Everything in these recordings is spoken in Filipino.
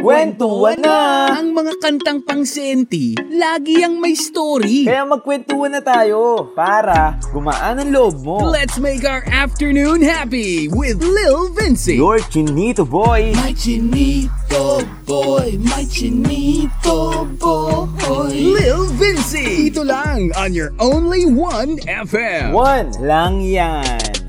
Kwentuhan na! Ang mga kantang pang lagi ang may story. Kaya magkwentuhan na tayo para gumaan ang loob mo. Let's make our afternoon happy with Lil Vinci. Your chinito boy! My chinito boy, my chinito boy. Lil Vinci. Dito lang on your only one FM. One lang yan.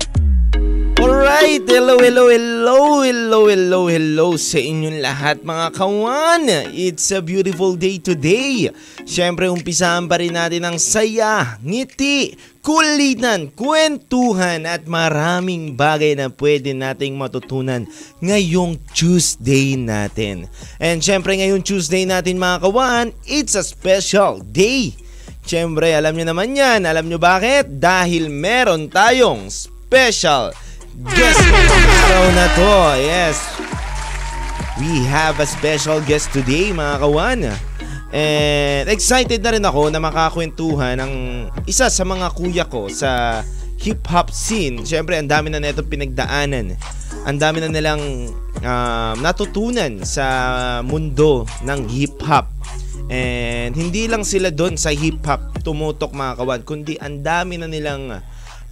Alright, hello, hello, hello, hello, hello, hello sa inyong lahat mga kawan. It's a beautiful day today. Siyempre, umpisahan pa rin natin ang saya, ngiti, kulitan, kwentuhan at maraming bagay na pwede nating matutunan ngayong Tuesday natin. And siyempre, ngayong Tuesday natin mga kawan, it's a special day. Siyempre, alam nyo naman yan. Alam nyo bakit? Dahil meron tayong special guest araw na to. Yes. We have a special guest today, mga kawan. And excited na rin ako na makakwentuhan ng isa sa mga kuya ko sa hip-hop scene. Siyempre, ang dami na netong pinagdaanan. Ang dami na nilang um, natutunan sa mundo ng hip-hop. And hindi lang sila doon sa hip-hop tumutok mga kawan, kundi ang dami na nilang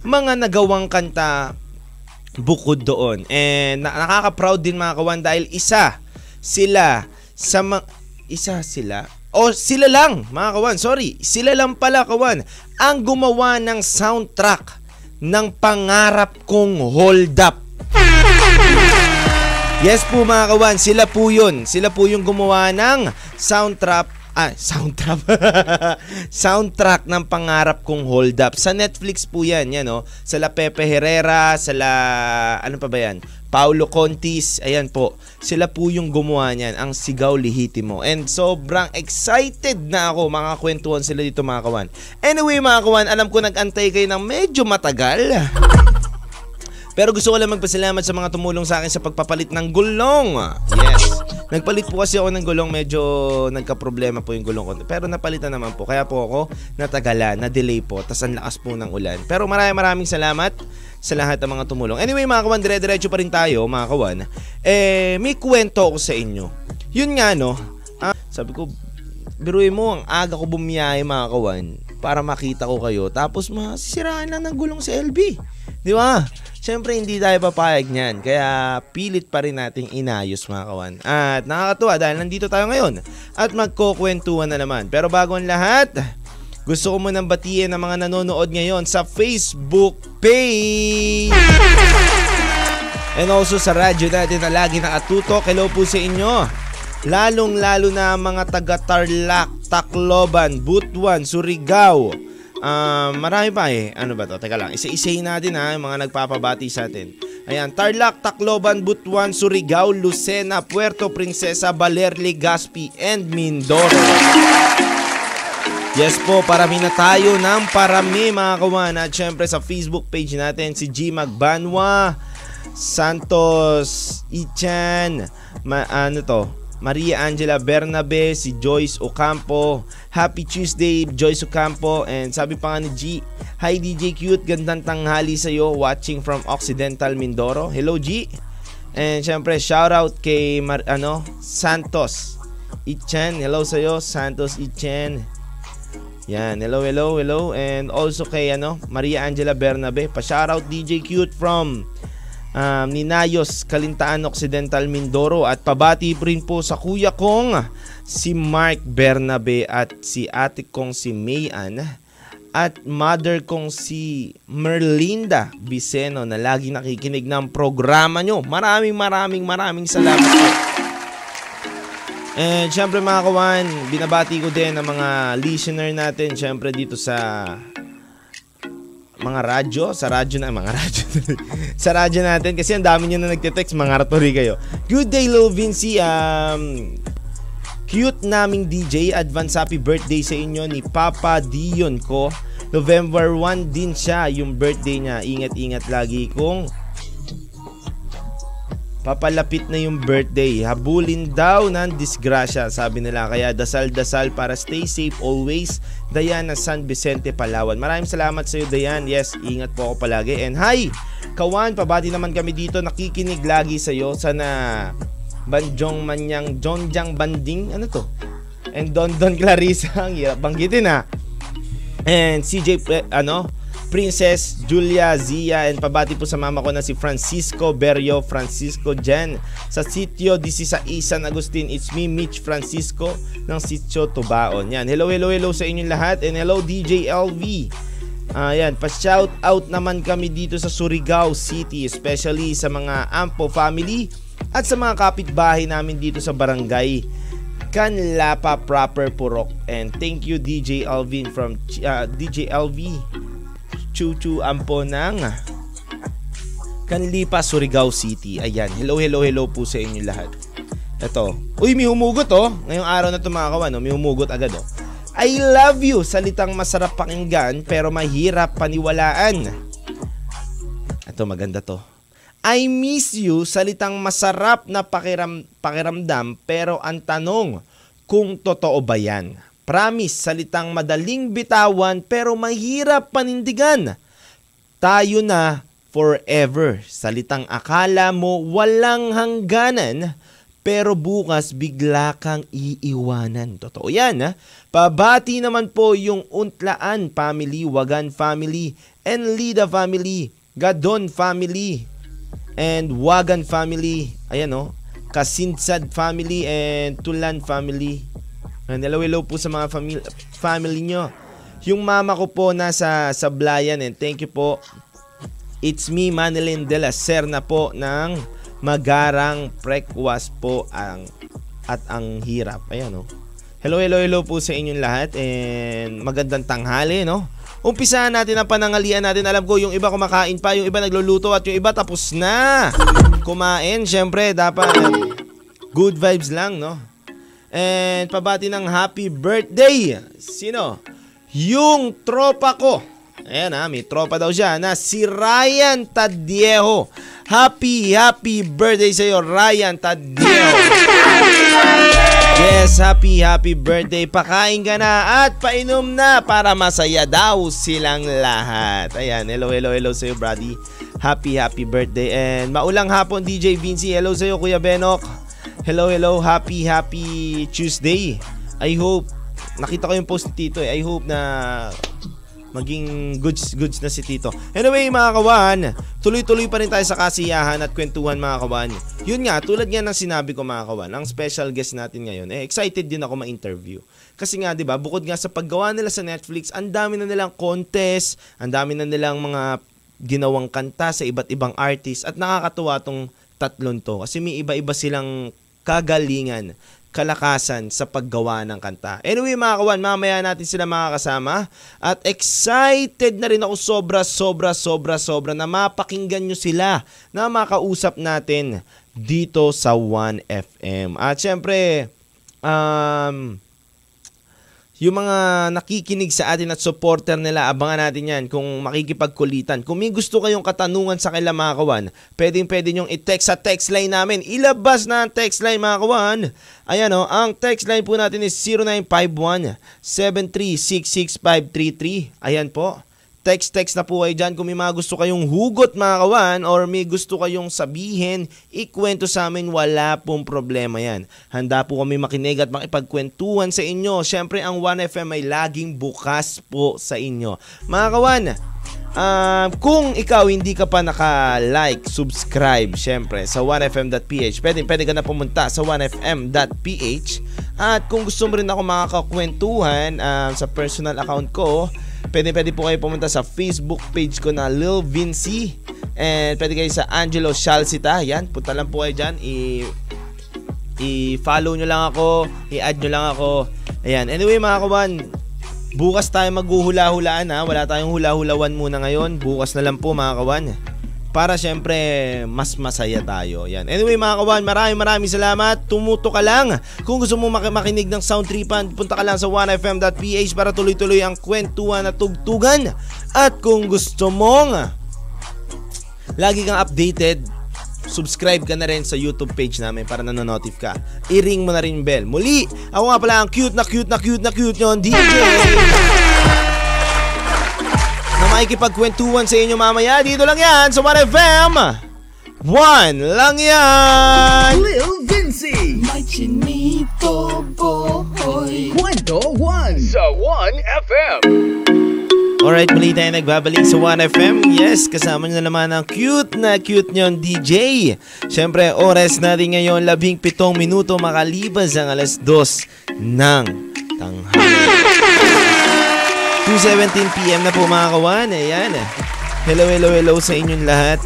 mga nagawang kanta bukod doon. And na- nakaka-proud din mga kawan dahil isa sila sa mga isa sila o sila lang mga kawan, sorry, sila lang pala kawan ang gumawa ng soundtrack ng pangarap kong hold up. Yes po mga kawan, sila po yun. Sila po yung gumawa ng soundtrack Ah, soundtrack. soundtrack ng pangarap kong hold up. Sa Netflix po yan, yan oh. Sa La Pepe Herrera, sa La... Ano pa ba yan? Paulo Contis, ayan po. Sila po yung gumawa niyan, ang Sigaw Lihitimo. And sobrang excited na ako mga kwentuhan sila dito mga kawan. Anyway mga kawan, alam ko nag-antay kayo ng medyo matagal. Pero gusto ko lang magpasalamat sa mga tumulong sa akin sa pagpapalit ng gulong. Yes. Nagpalit po kasi ako ng gulong, medyo nagka-problema po yung gulong ko. Pero napalitan naman po. Kaya po ako natagalan, na-delay po. Tapos ang lakas po ng ulan. Pero maraming maraming salamat sa lahat ng mga tumulong. Anyway mga kawan, dire-diretso pa rin tayo mga kawan. Eh, may kwento ako sa inyo. Yun nga no, ah, sabi ko, biruin mo, ang aga ko bumiyahe mga kawan para makita ko kayo. Tapos masisiraan lang ng gulong sa LB. Di ba? Siyempre, hindi tayo papayag niyan. Kaya pilit pa rin nating inayos mga kawan. At nakakatuwa dahil nandito tayo ngayon. At magkukwentuhan na naman. Pero bago ang lahat, gusto ko munang batiin ang mga nanonood ngayon sa Facebook page. And also sa radyo natin na lagi nakatutok. Hello po sa inyo. Lalong lalo na mga taga Tarlac, Tacloban, Butuan, Surigao. Um, marami pa eh. Ano ba to? Teka lang. Isa-isayin natin ha, yung mga nagpapabati sa atin. Ayan, Tarlac, Tacloban, Butuan, Surigao, Lucena, Puerto Princesa, Baler, Legazpi, and Mindoro. Yes po, parami na tayo ng parami mga kawan. At syempre sa Facebook page natin, si G. Magbanwa, Santos Ichan, ma- ano to, Maria Angela Bernabe, si Joyce Ocampo. Happy Tuesday, Joyce Ocampo. And sabi pa nga ni G, Hi DJ Cute, gandang tanghali sa'yo, watching from Occidental Mindoro. Hello G. And syempre, shout out kay Mar- ano, Santos Ichan. Hello sa'yo, Santos Ichan. Yan, hello, hello, hello. And also kay ano, Maria Angela Bernabe. Pa-shoutout DJ Cute from um, Ninayos, Kalintaan Occidental, Mindoro. At pabati rin po sa kuya kong si Mark Bernabe at si ate kong si Mayan at mother kong si Merlinda Viceno na lagi nakikinig ng programa nyo. Maraming maraming maraming salamat po. And syempre mga kawan, binabati ko din ang mga listener natin syempre dito sa mga radyo, sa radyo na, mga radyo, sa radyo natin kasi ang dami nyo na nagte-text, mga raturi kayo. Good day, Lil Vinci. Um, cute naming DJ, advance happy birthday sa inyo ni Papa Dion ko. November 1 din siya, yung birthday niya. Ingat-ingat lagi kung Papalapit na yung birthday. Habulin daw ng disgrasya, sabi nila. Kaya dasal-dasal para stay safe always. Diana San Vicente, Palawan. Maraming salamat sa iyo, Dayan. Yes, ingat po ako palagi. And hi, Kawan, pabati naman kami dito. Nakikinig lagi sa iyo. Sana Banjong Manyang, Jonjang Banding, ano to? And Don Don Clarissa, ang hirap banggitin ha. And CJ, Pre- ano, Princess Julia Zia and pabati po sa mama ko na si Francisco Berrio Francisco Jen. Sa sitio 16 San Agustin it's me Mitch Francisco ng sitio Tubaon. Yan. Hello hello hello sa inyong lahat and hello DJ LV Ayan, pa-shout out naman kami dito sa Surigao City, especially sa mga Ampo family at sa mga kapitbahay namin dito sa barangay Canlapa Proper Purok. And thank you DJ Alvin from uh, DJ LV Chuchu Ampo ng Canlipa, Surigao City. Ayan, hello, hello, hello po sa inyo lahat. Ito. Uy, may humugot oh. Ngayong araw na ito mga kawan, oh, may humugot agad oh. I love you, salitang masarap pakinggan pero mahirap paniwalaan. Ito maganda to. I miss you, salitang masarap na pakiram, pakiramdam pero ang tanong kung totoo ba yan. Promise, salitang madaling bitawan pero mahirap panindigan. Tayo na forever. Salitang akala mo walang hangganan pero bukas bigla kang iiwanan. Totoo yan ha. Pabati naman po yung Untlaan family, Wagan family, and Lida family, Gadon family, and Wagan family. Ayan o. Kasinsad family and Tulan family. And hello, hello po sa mga family, family nyo. Yung mama ko po nasa Sablayan and thank you po. It's me, Manilyn de la Serna po ng Magarang Prekwas po ang at ang hirap. Ayan o. Hello, hello, hello po sa inyong lahat and magandang tanghali, no? Umpisahan natin ang panangalian natin. Alam ko, yung iba kumakain pa, yung iba nagluluto at yung iba tapos na kumain. Siyempre, dapat good vibes lang, no? And pabati ng happy birthday. Sino? Yung tropa ko. Ayan ha, may tropa daw siya na si Ryan Tadieho. Happy, happy birthday sa iyo, Ryan Tadieho. Yes, happy, happy birthday. Pakain ka na at painom na para masaya daw silang lahat. Ayan, hello, hello, hello sa iyo, Brady. Happy, happy birthday. And maulang hapon, DJ Vinci. Hello sa iyo, Kuya Benok. Hello, hello. Happy, happy Tuesday. I hope, nakita ko yung post ni Tito eh. I hope na maging goods goods na si Tito. Anyway mga kawan, tuloy-tuloy pa rin tayo sa kasiyahan at kwentuhan mga kawan. Yun nga, tulad nga ng sinabi ko mga kawan, ang special guest natin ngayon, eh, excited din ako ma-interview. Kasi nga 'di ba, bukod nga sa paggawa nila sa Netflix, ang dami na nilang contest, ang dami na nilang mga ginawang kanta sa iba't ibang artist at nakakatuwa tong tatlon to kasi may iba-iba silang kagalingan kalakasan sa paggawa ng kanta. Anyway mga kawan, mamaya natin sila makakasama at excited na rin ako sobra sobra sobra sobra na mapakinggan nyo sila na makausap natin dito sa 1FM. At syempre, um, yung mga nakikinig sa atin at supporter nila, abangan natin yan kung makikipagkulitan. Kung may gusto kayong katanungan sa kanila mga kawan, pwedeng pwede nyong i-text sa text line namin. Ilabas na ang text line mga kawan. Ayan o, ang text line po natin is 0951-7366533. Ayan po. Text-text na po kayo dyan kung may mga gusto kayong hugot mga kawan or may gusto kayong sabihin, ikwento sa amin, wala pong problema yan. Handa po kami makinig at makipagkwentuhan sa inyo. Siyempre, ang 1FM ay laging bukas po sa inyo. Mga kawan, uh, kung ikaw hindi ka pa naka-like, subscribe, syempre, sa 1fm.ph, pwede, pwede ka na pumunta sa 1fm.ph. At kung gusto mo rin ako makakakwentuhan uh, sa personal account ko, Pwede pwede po kayo pumunta sa Facebook page ko na Lil Vinci. And pwede kayo sa Angelo Shalsita. Yan, punta lang po kayo dyan. I- i-follow nyo lang ako. I-add nyo lang ako. Ayan. Anyway mga kawan, bukas tayo maghuhula-hulaan ha. Wala tayong hula-hulawan muna ngayon. Bukas na lang po mga kawan para syempre mas masaya tayo. Yan. Anyway mga kawan, maraming maraming salamat. Tumuto ka lang. Kung gusto mo mak- makinig ng sound tripan, punta ka lang sa 1fm.ph para tuloy-tuloy ang kwentuhan at tugtugan. At kung gusto mong lagi kang updated, subscribe ka na rin sa YouTube page namin para nanonotif ka. I-ring mo na rin bell. Muli, ako nga pala ang cute na cute na cute na cute nyon, DJ! Makikipagkwentuhan sa inyo mamaya. Dito lang yan sa 1FM. One lang yan! Lil Vinci. May chinito boy. Kwento 1 sa 1FM. Alright, muli tayo nagbabalik sa 1FM. Yes, kasama nyo na naman ang cute na cute nyon DJ. Siyempre, oras natin ngayon, labing pitong minuto makalipas ang alas dos ng tanghali. 2.17pm na po mga kawan. Ayan. Hello, hello, hello sa inyong lahat.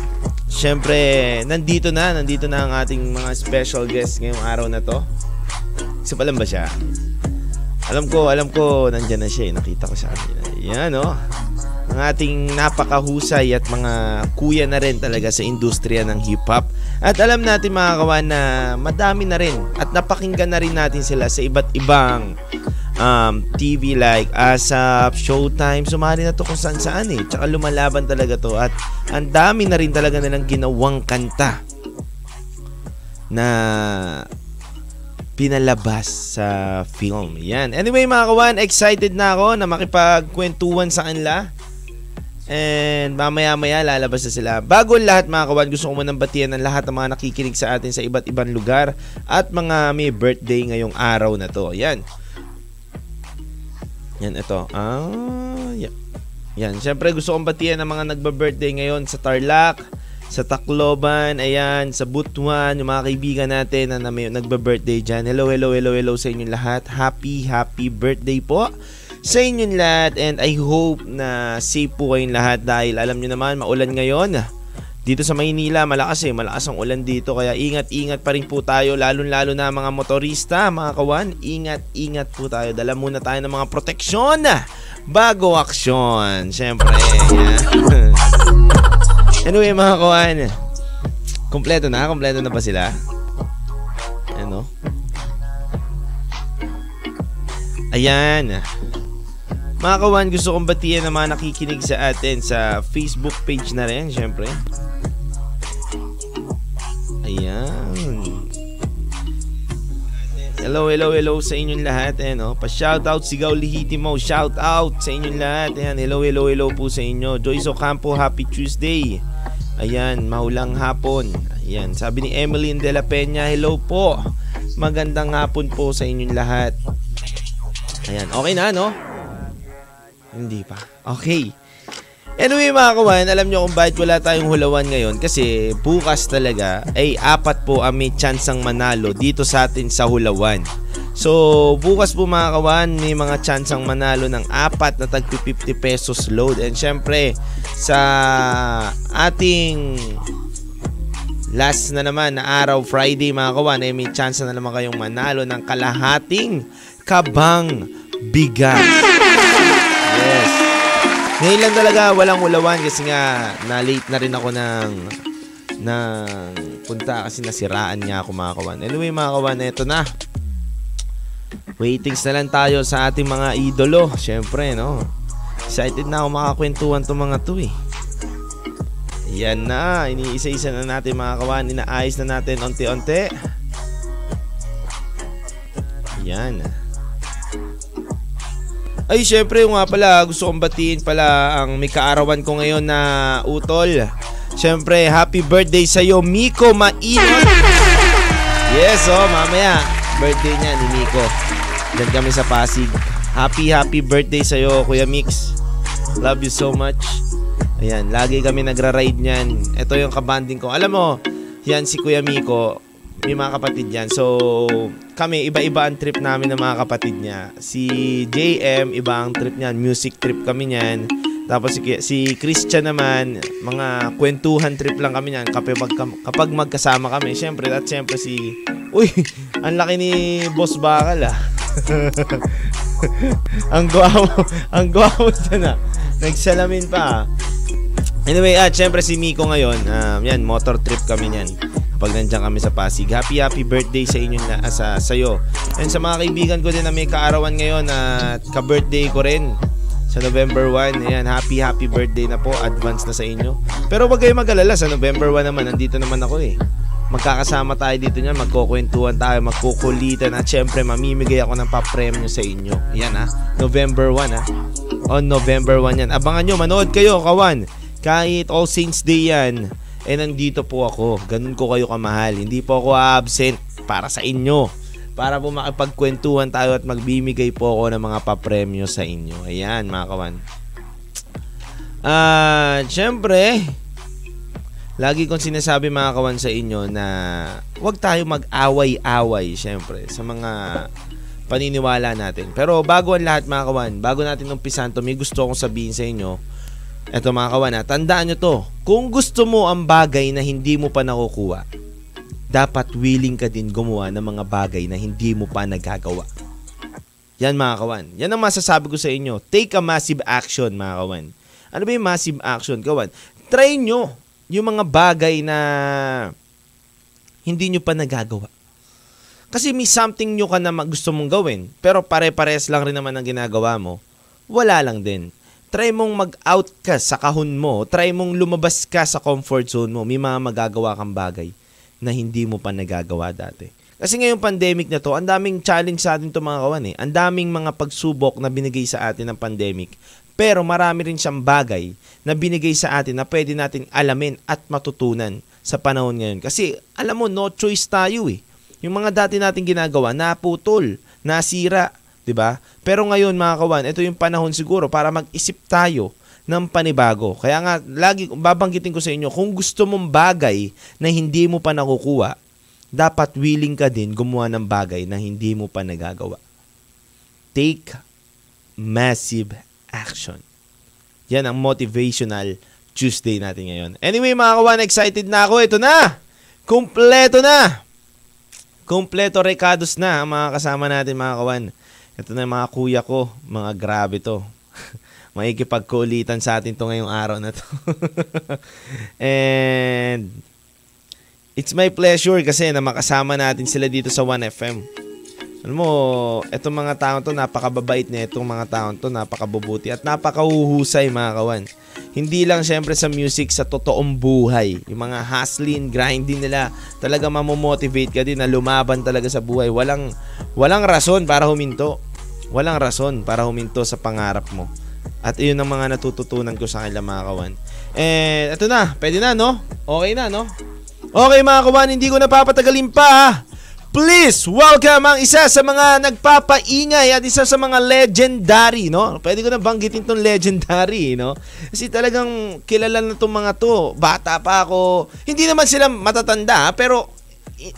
Siyempre, nandito na. Nandito na ang ating mga special guest ngayong araw na to. Isa pa lang ba siya? Alam ko, alam ko, nandyan na siya eh. Nakita ko siya kanina. Yan, oh. Ang ating napakahusay at mga kuya na rin talaga sa industriya ng hip-hop. At alam natin mga kawan na madami na rin at napakinggan na rin natin sila sa iba't ibang um, TV like ASAP, Showtime, sumali na to kung saan saan eh. Tsaka lumalaban talaga to at ang dami na rin talaga nilang ginawang kanta na pinalabas sa film. Yan. Anyway mga kawan, excited na ako na makipagkwentuhan sa kanila. And mamaya-maya lalabas na sila. Bago lahat mga kawan, gusto ko munang batiyan ng lahat ng mga nakikinig sa atin sa iba't ibang lugar at mga may birthday ngayong araw na to. Yan. Yan, ito. Ah, yan. Yan. Siyempre gusto kong batiyan ng mga nagba-birthday ngayon sa Tarlac, sa Tacloban, ayan, sa Butuan, yung mga kaibigan natin na, na may nagba-birthday dyan. Hello, hello, hello, hello sa inyong lahat. Happy, happy birthday po sa inyong lahat and I hope na safe po kayong lahat dahil alam nyo naman, maulan ngayon. Dito sa Maynila, malakas eh, malakas ang ulan dito kaya ingat-ingat pa rin po tayo lalong-lalo na mga motorista, mga kawan. Ingat-ingat po tayo. Dala muna tayo ng mga proteksyon bago aksyon. Siyempre, yan. Anyway mga kawan, kompleto na? Kompleto na ba sila? Ano? Ayan. Mga kawan, gusto kong batiyan ng mga nakikinig sa atin sa Facebook page na rin, syempre. Ayan. Hello, hello, hello sa inyong lahat. Ayan, oh. Pa-shoutout, Sigaw Lihitimo. Shoutout sa inyong lahat. Ayan, hello, hello, hello po sa inyo. Joyce Ocampo, happy Tuesday. Ayan, mahulang hapon. Ayan, sabi ni Emeline De La Peña, hello po. Magandang hapon po sa inyong lahat. Ayan, okay na, no? Hindi pa. Okay. Anyway mga kawan, alam nyo kung bakit wala tayong hulawan ngayon kasi bukas talaga ay apat po ang may chansang manalo dito sa atin sa hulawan. So bukas po mga kawan, may mga chansang manalo ng apat na tag 50 pesos load and syempre sa ating last na naman na araw Friday mga kawan ay may chance na naman kayong manalo ng kalahating kabang bigas. Yes. Ngayon lang talaga walang ulawan kasi nga na late na rin ako ng ng punta kasi nasiraan niya ako mga kawan. Anyway mga kawan, eto na. Waitings na lang tayo sa ating mga idolo. Siyempre, no? Excited na ako makakwentuhan to mga to eh. Yan na, iniisa-isa na natin mga kawan. Inaayos na natin onti-onti. Yan. Ay, syempre nga pala, gusto kong batiin pala ang may kaarawan ko ngayon na utol. Syempre, happy birthday sa'yo, Miko Mainot. Yes, oh, mamaya. Birthday niya ni Miko. Diyan kami sa Pasig. Happy, happy birthday sa'yo, Kuya Mix. Love you so much. Ayan, lagi kami nagra-ride niyan. Ito yung kabanding ko. Alam mo, yan si Kuya Miko, may mga kapatid yan. So, kami, iba-iba ang trip namin ng mga kapatid niya. Si JM, iba ang trip niyan. Music trip kami niyan. Tapos si, si Christian naman, mga kwentuhan trip lang kami niyan kapag, kapag magkasama kami. Siyempre, at siyempre si... Uy, ang laki ni Boss Bakal ah. ang gwapo, ang gwapo dyan ah. Nagsalamin pa ah. Anyway, at syempre si Miko ngayon, um, yan, motor trip kami niyan. Kapag nandiyan kami sa Pasig. Happy happy birthday sa inyo na uh, sa sayo. And sa mga kaibigan ko din na may kaarawan ngayon at uh, ka-birthday ko rin sa November 1. Ayan, happy happy birthday na po. Advance na sa inyo. Pero wag kayong mag-alala sa November 1 naman. Nandito naman ako eh. Magkakasama tayo dito niyan, magkukwentuhan tayo, magkukulitan at syempre mamimigay ako ng papremyo sa inyo. Yan ah, November 1 ah. On November 1 yan. Abangan nyo, manood kayo, kawan. Kahit All Saints Day yan, eh nandito po ako. Ganun ko kayo kamahal. Hindi po ako absent. para sa inyo. Para po makipagkwentuhan tayo at magbimigay po ako ng mga papremyo sa inyo. Ayan, mga kawan. Ah, syempre, lagi kong sinasabi mga kawan sa inyo na huwag tayo mag-away-away, syempre, sa mga paniniwala natin. Pero bago ang lahat mga kawan, bago natin umpisan to, may gusto akong sabihin sa inyo. Eto mga kawan, ha, tandaan nyo to. Kung gusto mo ang bagay na hindi mo pa nakukuha, dapat willing ka din gumawa ng mga bagay na hindi mo pa nagagawa. Yan mga kawan. Yan ang masasabi ko sa inyo. Take a massive action mga kawan. Ano ba yung massive action, kawan? Try nyo yung mga bagay na hindi nyo pa nagagawa. Kasi may something nyo ka na gusto mong gawin, pero pare-pares lang rin naman ang ginagawa mo, wala lang din. Try mong mag-out ka sa kahon mo, try mong lumabas ka sa comfort zone mo, may mga magagawa kang bagay na hindi mo pa nagagawa dati. Kasi ngayong pandemic na to, ang daming challenge sa atin to mga kawan eh. Ang daming mga pagsubok na binigay sa atin ng pandemic. Pero marami rin siyang bagay na binigay sa atin na pwede natin alamin at matutunan sa panahon ngayon. Kasi alam mo, no choice tayo eh. Yung mga dati nating ginagawa, naputol, nasira, 'di ba? Pero ngayon mga kawan, ito yung panahon siguro para mag-isip tayo ng panibago. Kaya nga, lagi babanggitin ko sa inyo, kung gusto mong bagay na hindi mo pa nakukuha, dapat willing ka din gumawa ng bagay na hindi mo pa nagagawa. Take massive action. Yan ang motivational Tuesday natin ngayon. Anyway mga kawan, excited na ako. Ito na! Kompleto na! Kompleto recados na ang mga kasama natin mga kawan. Ito na mga kuya ko. Mga grabe to. Maikipagkulitan sa atin to ngayong araw na to. And it's my pleasure kasi na makasama natin sila dito sa 1FM. Alam mo, etong mga taon to, napakababait na itong mga taon to, napakabubuti at napakahuhusay mga kawan. Hindi lang syempre sa music, sa totoong buhay. Yung mga hustling, grinding nila, talaga mamomotivate ka din na lumaban talaga sa buhay. Walang, walang rason para huminto. Walang rason para huminto sa pangarap mo. At iyon ang mga natututunan ko sa kanila mga kawan. Eh, eto na, pwede na no? Okay na no? Okay mga kawan, hindi ko napapatagalin pa ha. Please, welcome ang isa sa mga nagpapaingay at isa sa mga legendary, no? Pwede ko na banggitin tong legendary, no? Kasi talagang kilala na tong mga to. Bata pa ako. Hindi naman sila matatanda, pero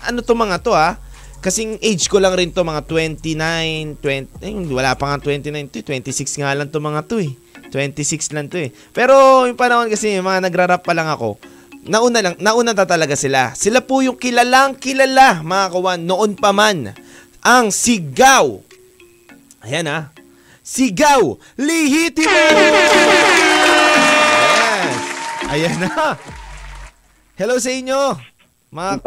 ano tong mga to, ha? Kasing age ko lang rin to, mga 29, 20, eh, wala pa nga 29 to, 26 nga lang to mga to eh. 26 lang to eh. Pero yung panahon kasi, mga nagrarap pa lang ako, nauna lang, nauna na talaga sila. Sila po yung kilalang kilala, mga kawan, noon pa man. Ang sigaw. Ayan ha. Sigaw, lihitimo! Yes. Ayan na. Hello sa inyo. Mga...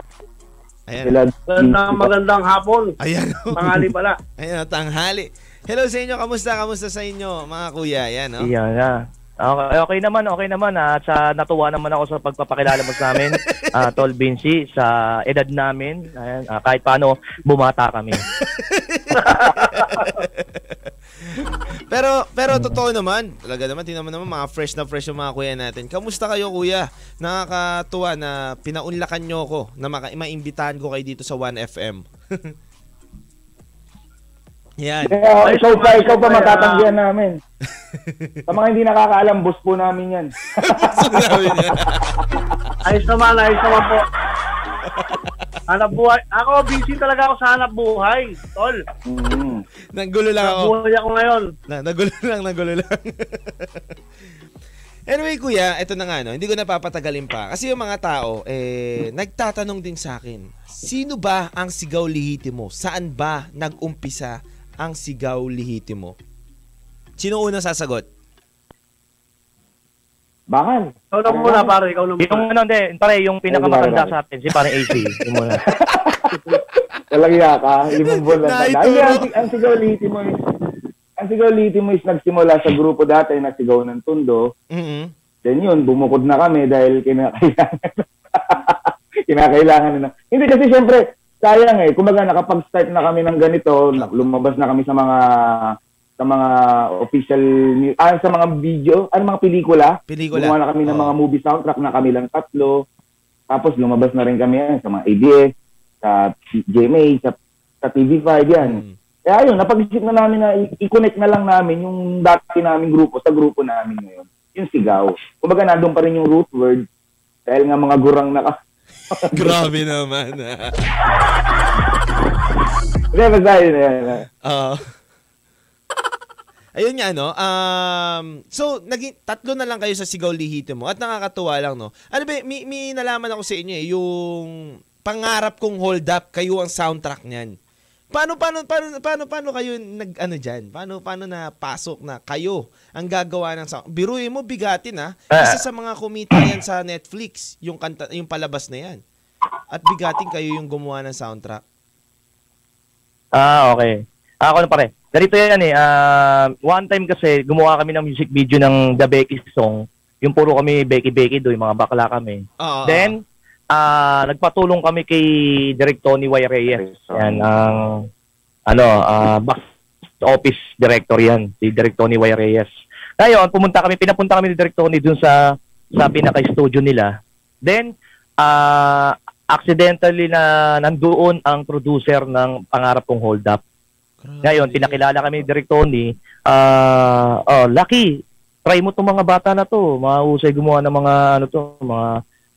Ayan. Magandang, magandang hapon. Ayan. Tanghali pala. Ayan, tanghali. Hello sa inyo. Kamusta? Kamusta sa inyo, mga kuya? Ayan, no? Iyan nga. Okay, okay naman, okay naman. At sa natuwa naman ako sa pagpapakilala mo sa amin, ah, Tol Vinci, sa edad namin. Ayan, ah, kahit paano, bumata kami. Pero pero totoo naman, talaga naman tingnan mo naman mga fresh na fresh yung mga kuya natin. Kamusta kayo kuya? Nakakatuwa na pinaunlakan nyo ko na maka- maimbitahan ko kayo dito sa 1FM. Yan. Kaya ikaw pa, ikaw pa matatanggihan namin. Sa mga hindi nakakaalam, boss po namin yan. Ayos naman, ayos naman po. Hanap buhay. Ako, busy talaga ako sa hanap buhay. Tol, Mm. Nanggulo lang ako. buhay ako ngayon. Na, nagulo lang, nagulo lang. anyway, kuya, ito na nga, no? hindi ko napapatagalin pa. Kasi yung mga tao, eh, nagtatanong din sa akin, sino ba ang sigaw lihitimo? Saan ba nag-umpisa ang sigaw lihitimo? Sino una sasagot? Bakal. Ikaw na muna, pare. Ikaw na yung muna. ano, hindi, pare, yung pinakamatanda sa atin, si parang AC. Yung muna. Talagya ka, limang buwan lang. Ay, ang, ang sigaw liti mo is, ang sigaw liti mo is nagsimula sa grupo dati, nagsigaw ng tundo. mm Then yun, bumukod na kami dahil kinakailangan. kinakailangan na. Hindi kasi syempre, sayang eh. Kumbaga nakapag-start na kami ng ganito, lumabas na kami sa mga sa mga official ah, sa mga video, ano mga pelikula. Pelikula. Gumawa na kami ng Oo. mga movie soundtrack na kami lang tatlo. Tapos lumabas na rin kami eh, sa mga ABS. sa GMA, sa, sa TV5, yan. Mm. Kaya yun, napag-isip na namin na i-connect na lang namin yung dati naming grupo sa grupo namin ngayon. Yung sigaw. Kumbaga nandun pa rin yung root word dahil nga mga gurang na Grabe naman. ah. Hindi, basta yun. yun, yun. Oo. Ayun nga, no? Um, so, naging tatlo na lang kayo sa Sigaw Lihito mo. At nakakatuwa lang, no? Ano ba, may, may nalaman ako sa inyo eh, yung pangarap kong hold up, kayo ang soundtrack niyan. Paano, paano, paano, paano, paano kayo nag, ano dyan? Paano, paano na pasok na kayo ang gagawa ng sound? Biruin mo, bigatin ha. Isa sa mga kumita yan sa Netflix, yung, kanta, yung palabas na yan. At bigatin kayo yung gumawa ng soundtrack. Ah, okay. Ah, ako na pare. Ganito yan eh. ah, one time kasi gumawa kami ng music video ng The Becky song. Yung puro kami Becky-Becky do, yung mga bakla kami. Oo. Then, ah nagpatulong kami kay Direk Tony Y. Reyes. Yan, ang ano, ah back office director yan, si Direk Tony Y. Reyes. Ngayon, pumunta kami, pinapunta kami ni Direk Tony dun sa sa pinaka-studio nila. Then, ah accidentally na nandoon ang producer ng Pangarap Kong Hold Up. Ngayon, pinakilala kami ni Direk Tony, ah oh, Lucky, try mo tong mga bata na to. Mahusay gumawa ng mga ano to, mga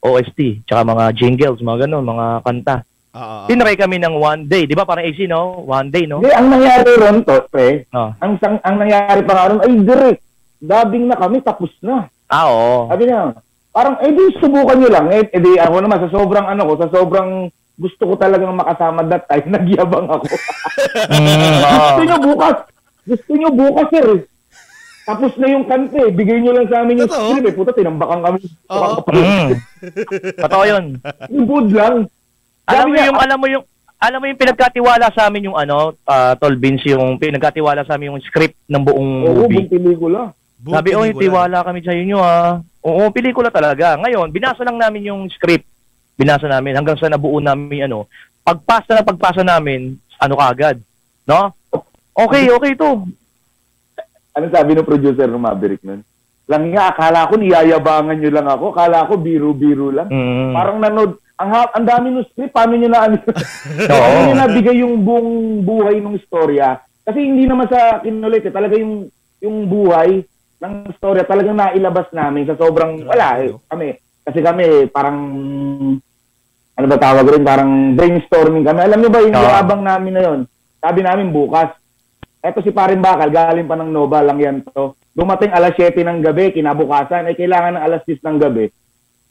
OST, tsaka mga jingles, mga ganun, mga kanta. Oo. Tinry kami ng one day, di ba? Parang AC, no? One day, no? Hindi, ang nangyari ron, to, pre, Oh. ang, sang, ang nangyari pa nga ron, ay direct, dabing na kami, tapos na. Ah, oo. Sabi niya, parang, eh di, subukan nyo lang. Eh, eh di, ako naman, sa sobrang ano ko, sa sobrang gusto ko talagang makasama that time, nagyabang ako. Mm, oo. gusto nyo bukas, gusto nyo bukas, sir. Tapos na yung kante, eh. bigay nyo lang sa amin yung Totoo? script, eh. Puta, tinambakan kami. Oo. Mm. Totoo yun. Yung good lang. Alam mo yung, alam mo yung, alam mo yung pinagkatiwala sa amin yung ano, ah, Tol Vince, yung pinagkatiwala sa amin yung script ng buong Oo, movie. buong pelikula. Buong Sabi, oh, pelikula. tiwala kami sa inyo ah. Oo, pelikula talaga. Ngayon, binasa lang namin yung script. Binasa namin hanggang sa nabuo namin ano. Pagpasa na pagpasa namin, ano kaagad. No? Okay, okay to. Ano sabi ng producer ng Maverick nun? Lang nga, akala ko niyayabangan nyo lang ako. Akala ko biro-biro lang. Mm. Parang nanood, ang, ha- ang dami ng script, paano nyo na, ano, paano nyo nabigay yung buong buhay ng istorya? Kasi hindi naman sa kinulit, eh. talaga yung, yung buhay ng istorya, talagang nailabas namin sa sobrang, wala eh, kami. Kasi kami, parang, ano ba tawag rin, parang brainstorming kami. Alam nyo ba, yung Oo. yabang namin na yun, sabi namin bukas, eto si Parin Bakal, galing pa ng Nova lang yan to. Dumating alas 7 ng gabi, kinabukasan, ay kailangan ng alas 10 ng gabi.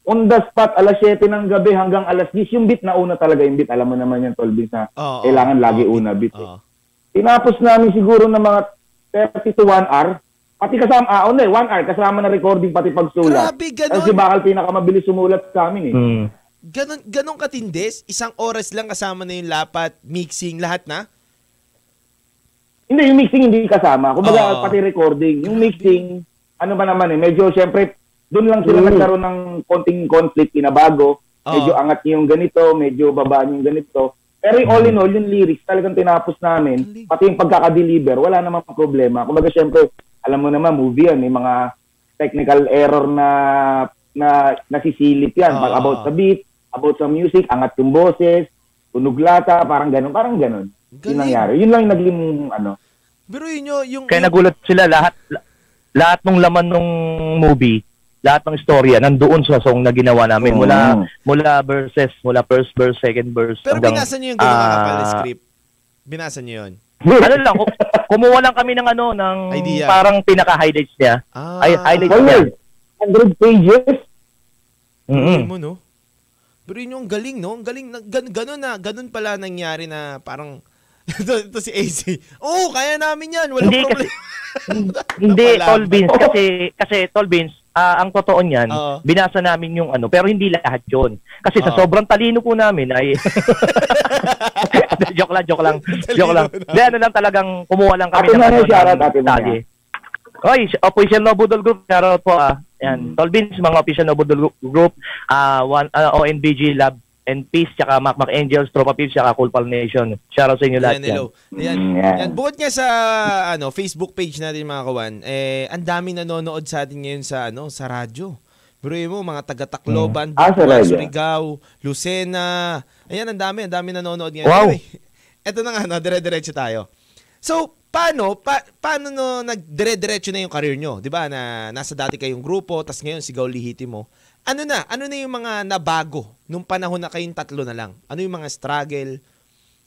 On the spot, alas 7 ng gabi hanggang alas 10, yung beat na una talaga yung beat. Alam mo naman yan, Tolbin, na Oo, kailangan oo, lagi oo, una beat. Eh. oo. Tinapos namin siguro ng mga 30 to 1 hour. Pati kasama, ah, hindi, 1 hour, kasama na recording, pati pagsulat. Grabe, Kasi ganon. si Bakal pinakamabilis sumulat sa amin eh. Mm. Ganon, ganon katindis? Isang oras lang kasama na yung lapat, mixing, lahat na? Hindi, yung mixing hindi kasama. Kumbaga, Oo. pati recording. Yung mixing, ano ba naman eh, medyo syempre, doon lang sila nagkaroon ng konting conflict, pinabago. Medyo Oo. angat niyo yung ganito, medyo baba niyo yung ganito. Pero yung all in all, yung lyrics talagang tinapos namin, pati yung pagkakadeliver, wala namang problema. Kumbaga, syempre, alam mo naman, movie yan, may mga technical error na na nasisilip yan. Oo. About sa beat, about sa music, angat yung boses, tunog lata, parang ganun, parang ganun. Yun Galing. nangyari. Yun lang yung naging, ano, Pero yun yung... yung Kaya nagulat sila lahat la- lahat ng laman ng movie, lahat ng istorya nandoon sa song na ginawa namin mula Oo. mula verses, mula first verse, second verse Pero hanggang binasa niyo yung ganun ah, na script. Binasa niyo yun. ano lang, ku- kumuha lang kami ng ano, ng Idea. parang pinaka-highlights niya. Ah, Ay, highlights Oh, niya. yeah. 100 pages? Galing Mm-mm. mo, no? Pero yun yung galing, no? Ang galing, na, gan, ganun na, ganun pala nangyari na parang, ito, ito si AC. Oo, oh, kaya namin yan. Walang Hindi, problema. Hindi, Wala. Tol Beans. Kasi, kasi Tol Beans, ah, ang totoo niyan, Oo. binasa namin yung ano, pero hindi lahat yun. Kasi sa Oo. sobrang talino po namin ay... joke lang, joke lang. joke lang. Na. Hindi, ano lang talagang kumuha lang kami Ate ng Maya, ano, shoutout, ng Ate Maya. detalye. Oy, official no Budol Group, shoutout po ah. Yan, Tol Beans, mga official no Budol Group, ah, one, ah, ONBG Lab and Peace, tsaka Mac Mac Angels, Tropa Peace, tsaka Cool Pal Nation. Shoutout sa inyo lahat yan. hello. Ayan, Mm, yan. yan. Bukod nga sa ano, Facebook page natin mga kawan, eh, ang daming nanonood sa atin ngayon sa ano, sa radyo. Biruin mo, mga taga-Tacloban, Ah, sa Butuan, Raya. Surigao, Lucena. Ayan, ang dami, ang dami nanonood ngayon. Wow. Eto na nga, no, dire-diretso tayo. So, paano, pa, paano no, nagdire-diretso na yung career nyo? Di ba, na nasa dati kayong grupo, tas ngayon sigaw lihiti mo. Ano na, ano na yung mga nabago nung panahon na kayong tatlo na lang? Ano yung mga struggle?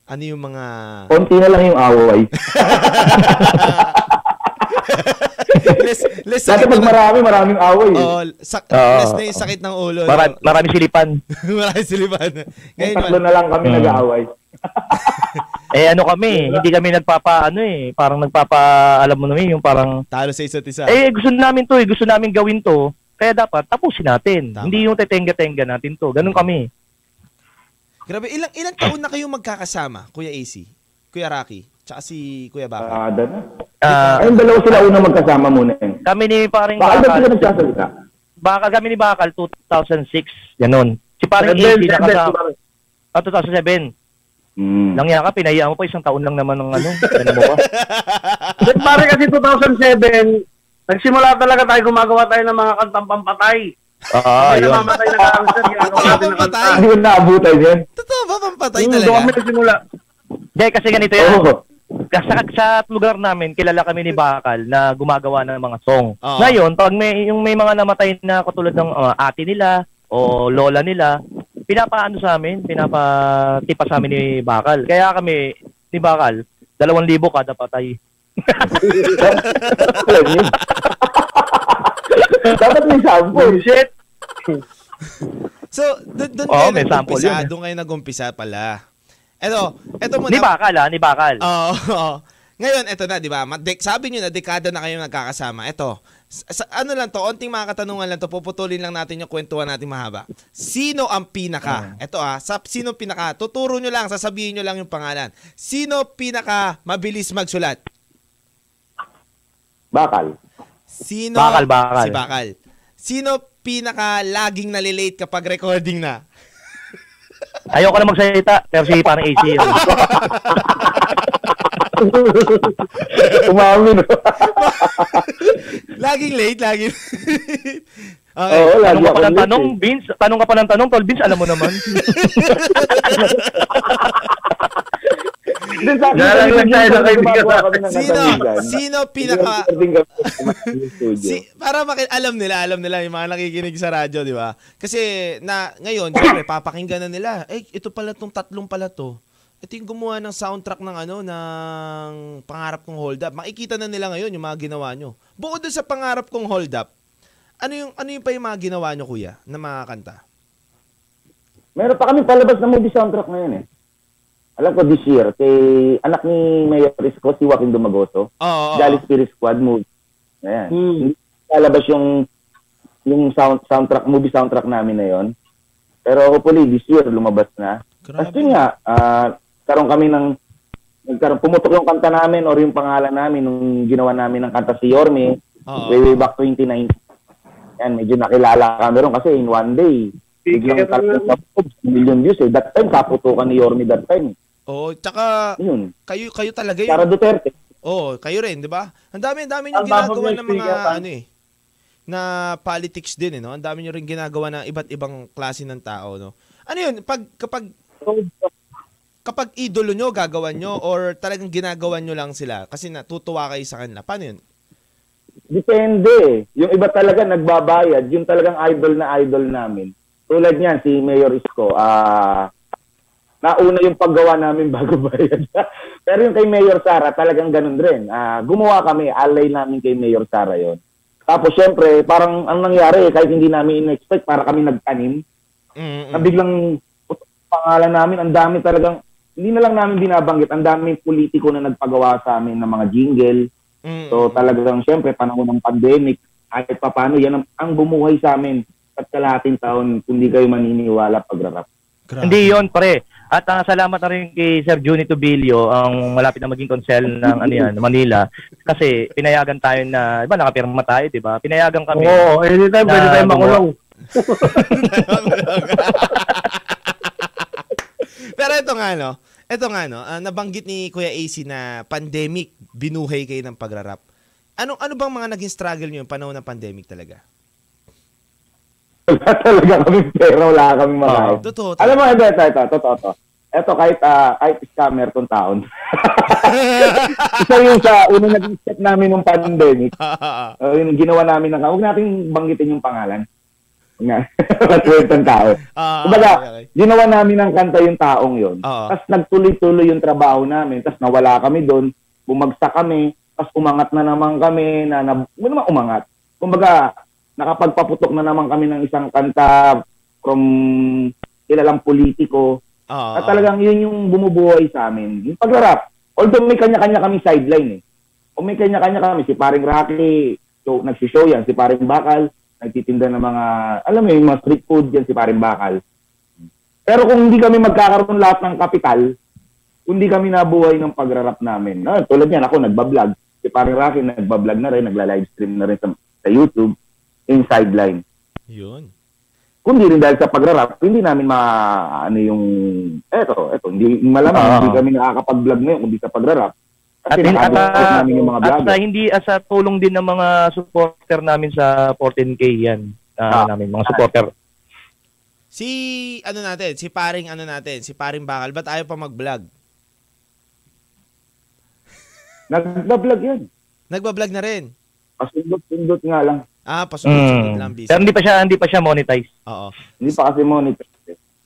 Ano yung mga... Konti na lang yung away. less, less Dati sakit pag marami, maraming away. eh. oh, sak- Oo. less na yung sakit ng ulo. Mara- no? marami silipan. Marami silipan. Ngayon, tatlo na lang kami Hmm. nag-aaway. Eh ano kami, hindi kami nagpapa ano eh, parang nagpapa alam mo naman yung parang talo sa isa't isa. eh gusto namin to eh, gusto namin gawin to. Kaya dapat tapusin natin. Tama. Hindi yung tetenga-tenga natin to. Ganun kami. Grabe, ilang ilang taon na kayong magkakasama, Kuya AC, Kuya Rocky, tsaka si Kuya Baka? Ah, dan. Ah, Ayun, dalawa sila una magkasama muna eh. kami ni paring Bakal ba sila Bakal, nagsasalita? Bakal kami ni Bakal 2006. Ganun. Si paring AC nakasama. Ah, 2007. Hmm. Lang yan ka, pinayaan mo pa isang taon lang naman ng ano. Ganun mo pa. But pare kasi 2007, nagsimula talaga tayo gumagawa tayo ng mga kantang pampatay. Ah, May yun. namamatay na cancer, ginagawa natin ng kanta. Hindi ko naabutan yan. Totoo ba, pampatay Hmm, talaga? Doon kami nagsimula. Hindi, kasi ganito yan. Oo. Kasi sa, sa lugar namin, kilala kami ni Bakal na gumagawa ng mga song. Oo. Ngayon, pag may, yung may mga namatay na katulad ng uh, ate nila o lola nila, pinapaano sa amin, pinapatipa sa amin ni Bakal. Kaya kami, ni Bakal, dalawang libo kada patay. Niyo? Dapat may sample. Shit. So, doon doon Oo, kayo may sample nag-umpisa, yun eh. doon kayo nag-umpisa pala. Eto, eto muna. Ni Bakal ha, ni Bakal. Oo. oo. Ngayon, eto na, di ba? Sabi nyo na, dekada na kayo nagkakasama. Eto, sa, sa- ano lang to, onting mga katanungan lang to, puputulin lang natin yung kwentuhan natin mahaba. Sino ang pinaka? Eto ah, sa, sino pinaka? Tuturo nyo lang, sasabihin nyo lang yung pangalan. Sino pinaka mabilis magsulat? Bakal. Sino? Bakal, bakal. Si Bakal. Sino pinaka laging nalilate kapag recording na? Ayoko na magsalita, pero si parang AC yun. Umamin. Laging late, laging Okay. Oo, lagi Tanong ka ako pa ng late tanong, eh. Vince. Tanong ka pa ng tanong, Tol Vince, alam mo naman. Lang tayo sa kaibigan Sino? Sino pinaka. Si, para maki- alam nila, alam nila yung mga nakikinig sa radyo, di ba? Kasi na ngayon, syempre papakinggan na nila. Eh, ito pala tong tatlong pala to. Ito yung gumawa ng soundtrack ng ano ng pangarap kong hold up. Makikita na nila ngayon yung mga ginawa nyo. Bukod dun sa pangarap kong hold up, ano yung ano yung pa yung mga ginawa nyo kuya na mga kanta? Meron pa kami palabas na movie soundtrack ngayon eh. Alam ko this year, kay anak ni Mayor Risco, si Joaquin Dumagoso, Oo. oo, Jolly. Spirit Squad movie. Ayan. Hmm. Hindi lalabas yung yung sound, soundtrack, movie soundtrack namin na yon. Pero hopefully this year lumabas na. Grabe. Kasi nga, ah, karoon kami ng nagkaroon, pumutok yung kanta namin or yung pangalan namin nung ginawa namin ng kanta si Yorme Oo. way, way back 2019. Yan, medyo nakilala kami ron kasi in one day, biglang Speaker- talong million views eh. That time, kaputukan ni Yorme that time. Oo, tsaka Yun. kayo kayo talaga yung Sara Duterte. Oo, kayo rin, 'di ba? Ang dami, ang dami niyo Ang ginagawa ng ng mga speaker, ano eh na politics din eh, no? Ang dami niyo rin ginagawa ng iba't ibang klase ng tao, no? Ano 'yun? Pag kapag kapag idolo nyo, gagawan nyo or talagang ginagawan nyo lang sila kasi natutuwa kayo sa kanila. Paano 'yun? Depende. Yung iba talaga nagbabayad. Yung talagang idol na idol namin. Tulad niyan, si Mayor Isko, ah nauna yung paggawa namin bago bayad. Pero yung kay Mayor Sara, talagang ganun rin. Ah, gumawa kami, alay namin kay Mayor Sara yon. Tapos syempre, parang ang nangyari, kahit hindi namin in-expect, para kami nagtanim. Mm. Na biglang pangalan namin, ang dami talagang, hindi na lang namin binabanggit, ang daming politiko na nagpagawa sa amin ng mga jingle, Mm. So talagang siyempre panahon ng pandemic, kahit pa paano, yan ang, ang bumuhay sa amin at kalahating taon kung di kayo maniniwala pagrarap. Grabe. Hindi yon pare. At ah, salamat na rin kay Sir Juni Tubilio, ang malapit na maging konsel ng ano yan, Manila. Kasi pinayagan tayo na, iba nakapirma tayo, di ba? Pinayagan kami. Oo, anytime pwede tayo makulong. Pero ito nga no, ito nga no, ah, nabanggit ni Kuya AC na pandemic, binuhay kayo ng pagrarap. Ano ano bang mga naging struggle niyo yung panahon ng pandemic talaga? Wala talaga kami pera, wala kami makain. Totoo. Alam mo, ito, ito, ito, totoo to. Ito, kahit, ah, kahit scammer tong taon. Isa yung sa unang naging step namin nung pandemic. Uh, yung ginawa namin ng, huwag natin banggitin yung pangalan. Huwag nga, matwentang tao. Ah, Kumbaga, okay, okay. ginawa namin ng kanta yung taong yon. Oo. Tapos nagtuloy-tuloy yung trabaho namin. Tapos nawala kami doon, bumagsak kami, tapos umangat na naman kami, na, na naman umangat. Kumbaga, nakapagpaputok na naman kami ng isang kanta from kilalang politiko. Oo. At talagang yun yung bumubuhay sa amin. Yung pagrarap. Although may kanya-kanya kami sideline eh. O may kanya-kanya kami. Si paring Rocky, so, nagsishow yan. Si paring Bakal, nagtitinda ng mga, alam mo yung mga street food yan, si paring Bakal. Pero kung hindi kami magkakaroon lahat ng kapital, hindi kami nabuhay ng pagrarap namin. Ah, tulad yan, ako nagbablog. Si paring Rocky nagbablog na rin, nagla-livestream na rin sa, sa YouTube, in sideline Yun. kundi rin dahil sa pagrarap, hindi namin ma ano yung eto, eto, hindi malamang Oo. hindi kami nakakapag-vlog ngayon kundi sa pagrarap. At, Kasi hin- at, ah, namin yung mga at sa hindi as tulong din ng mga supporter namin sa 14K yan. ah, Ah. namin mga supporter. Si, ano natin, si paring ano natin, si paring bakal, ba't ayaw pa mag-vlog? Nagba-vlog yan. Nagba-vlog na rin. Pasundot-sundot nga lang. Ah, pasunod-sunod Mm. lang busy. Pero hindi pa siya hindi pa siya monetize. Oo. Hindi pa kasi monitor.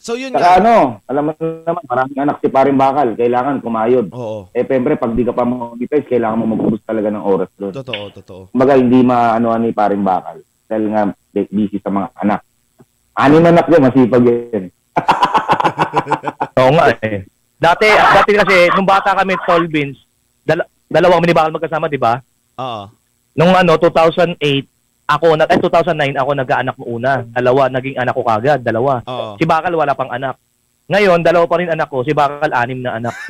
So yun Saka nga. ano, alam mo naman, maraming anak si paring bakal. Kailangan kumayod. Oo. Eh, pempre, pag di ka pa monetize, kailangan mo mag talaga ng oras doon. Totoo, totoo. Kumbaga, hindi maano ni paring bakal. Dahil nga, busy sa mga anak. Anim anak yan, masipag yan. Oo nga eh. Dati dati kasi nung bata kami Tall Beans, dal- dalawa kami ni Bakal magkasama, di ba? Oo. Nung ano 2008, ako na eh 2009 ako nag-aanak mo una. Dalawa naging anak ko kagad, dalawa. Oo. Si Bakal wala pang anak. Ngayon, dalawa pa rin anak ko. Si Bakal anim na anak.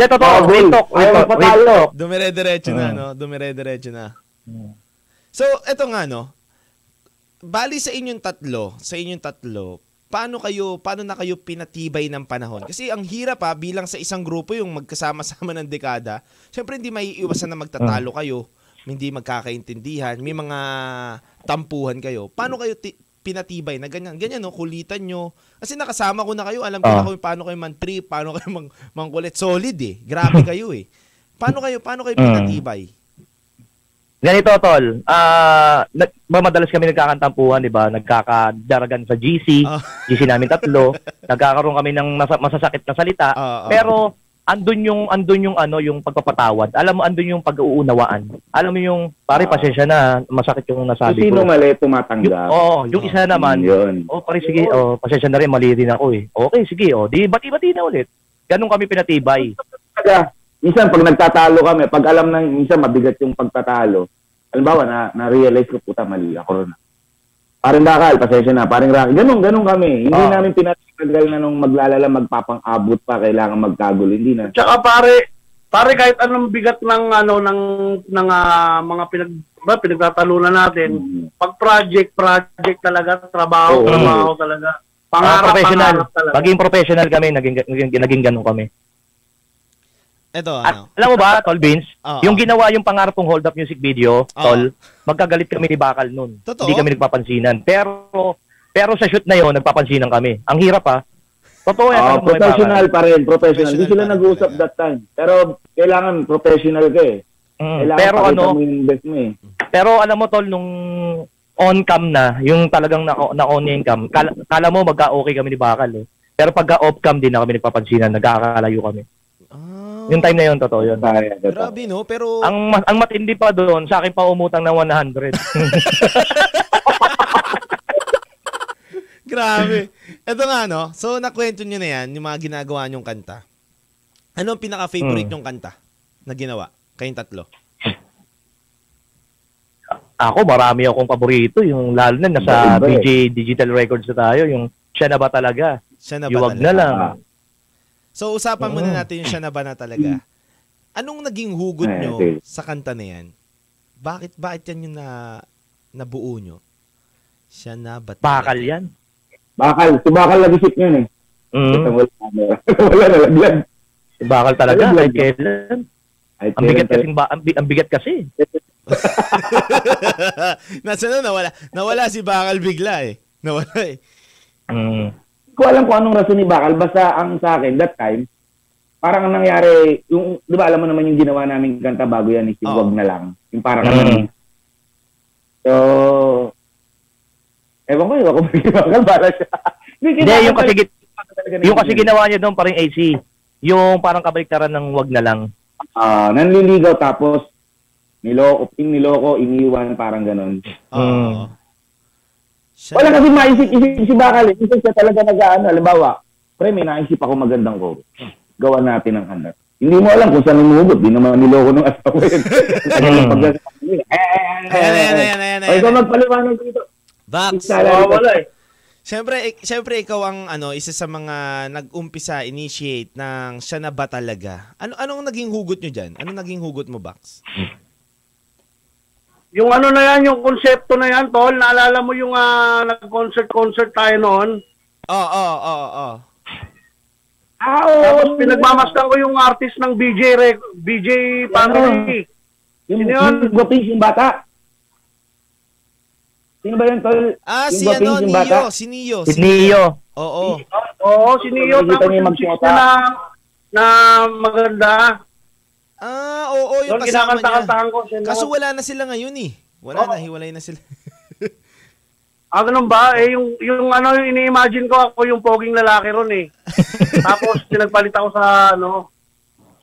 Di, totoo. Oh, real talk. Real talk. Real talk. Dumire-diretso na, Mm. no? Dumire-diretso na. So, eto nga, no? Bali sa inyong tatlo, sa inyong tatlo, paano kayo, paano na kayo pinatibay ng panahon? Kasi ang hirap pa, bilang sa isang grupo yung magkasama-sama ng dekada, syempre hindi maiiwasan na magtatalo kayo, hindi magkakaintindihan, may mga tampuhan kayo. Paano kayo ti- pinatibay na ganyan? Ganyan, no? Kulitan nyo. Kasi nakasama ko na kayo, alam ko Ah. na kung paano kayo man-trip, paano kayo mang- mangkulit. Solid eh. Grabe kayo eh. Paano kayo, paano kayo Mm. pinatibay? Ganito, Tol. Ah, nag- ba madalas kami nagkakantampuhan, di ba? Nagkakadaragan sa GC. Ah. GC namin tatlo. Nagkakaroon kami ng masa- masasakit na salita. Ah, ah. Pero andun yung andun yung ano yung pagpapatawad. Alam mo andun yung pag-uunawaan. Alam mo yung pare Ah. pasensya na masakit yung nasabi sino ko. mali, Yung, tumatanggap. oh, yung isa naman. Yun. Oh, pare sige. Oh, pasensya na rin mali din ako eh. Okay, sige. Oh, di bati-bati na ulit. Ganun kami pinatibay. Kaya, minsan pag nagtatalo kami, pag alam na minsan mabigat yung pagtatalo, halimbawa na na-realize ko, puta, mali ako ron. Paring bakal, pasensya na, paring Rocky. Ganun, ganun kami. Hindi Ah. namin pinatagal na nung maglalala, magpapang-abot pa, kailangan magkagulo. Hindi na. Tsaka pare, pare kahit anong bigat ng ano ng ng ah, mga pinag ba, pinagtatalunan natin, Mhm. pag project, project talaga, trabaho, Oo. trabaho talaga. Pangarap, professional. pangarap talaga. Professional kami, naging naging, naging ganun kami. Ito, At ano? alam mo ba, Tol Vince, Oo. yung ginawa yung pangarap kong hold up music video, Oo. Tol, magkagalit kami ni Bakal nun. Totoo? Hindi kami nagpapansinan. Pero pero sa shoot na yon nagpapansinan kami. Ang hirap ha. Totoo yan. Ah, alam mo, eh, professional pa rin, professional. Hindi Professional sila nag-uusap that time. Pero kailangan professional ka eh. Mm, Kailangan pero ano, mo yung best mo eh. pero alam mo tol nung on cam na, yung talagang na, na on yung cam, kala, kala mo magka-okay kami ni Bakal eh. Pero pagka off cam din na kami nagpapansinan, nagkakalayo kami. Yung time na yun, totoo yun. Totoo. Grabe, no? Pero, Ang ma- ang matindi pa doon, sa akin pa umutang ng 100. grabe. Ito nga, no? So, nakwento nyo na yan, yung mga ginagawa nyong kanta. Ano ang pinaka-favorite Mm. nyong kanta na ginawa? Kayong tatlo. Ako, marami akong paborito. Yung lalo na nasa Iba-iba eh. BJ Digital Records na tayo. Yung siya na ba talaga? Siya na ba Yuwag talaga? na lang. So, usapan muna Oo. natin yung siya na ba na talaga. Anong naging hugot Ay, nyo sa kanta na yan? Bakit, bakit yan yung na, nabuo nyo? Siya na ba talaga? Bakal yan. Bakal, si Bakal nag-isip yun eh. Mm. Wala, wala nalaglag. Bakal talaga. Kahit kailan. Ay, Ang bigat kasi. Ba, ang, ang bigat kasi. Nasa na nawala? Nawala si Bakal bigla eh. Nawala eh. Mm. Ko alam kung anong rason ni Bakal. Basta ang sa akin, that time, parang ang nangyari, yung, di ba alam mo naman yung ginawa namin kanta bago yan, is yung wag na lang. Yung parang Mm. ano. So, ewan ko, ewan ko ba yung Bakal para siya. Hindi, yung kasi, gi- talaga na yung kasi ginawa niya doon parang AC. Yung parang kabaliktaran ng wag na lang. Ah, nanliligaw tapos niloko, ping niloko, iniwan, parang ganun. Oo. Mm. Siya- Wala kasi maisip-isip si Bakal. Eh. Kasi siya talaga nag-ano. Halimbawa, pre, may naisip ako magandang ko. Gawa natin ang hanap. Hindi mo alam kung saan umugot. Di naman niloko ng asawa yun. Mm. Eh, eh, eh, Ayan, ayan, eh, ayan, ayan, O, ikaw ayan. magpaliwanag dito. Vax. Wala eh. Siyempre, ik- siyempre ikaw ang ano, isa sa mga nag-umpisa, initiate ng siya na ba talaga? Ano anong naging hugot nyo diyan? Anong naging hugot mo, Bax? Yung ano na yan, yung konsepto na yan, tol, naalala mo yung ah, nag-concert-concert tayo noon? Oo, oo, oo, oo. Ah, oo. Tapos pinagmamasdan ko yung artist ng BJ, Rec- BJ Family. Yung, Sino yun? yung gwapis, yung bata. Sino ba yun, tol? Ah, Yung si gwapis, ano, yung bata? si Neo. Si Neo. Oo. Oo, si. Nakikita Tapos niyo yung chicks na, na maganda. Ah, oo, yung Yun, kasama niya. ko. Siya Kaso wala na sila ngayon eh. Wala Oo. na, hiwalay na sila. Ah, ganun ba? Eh, yung, yung ano, yung ini-imagine ko ako yung poging lalaki ron eh. Tapos, sinagpalit ako sa, ano,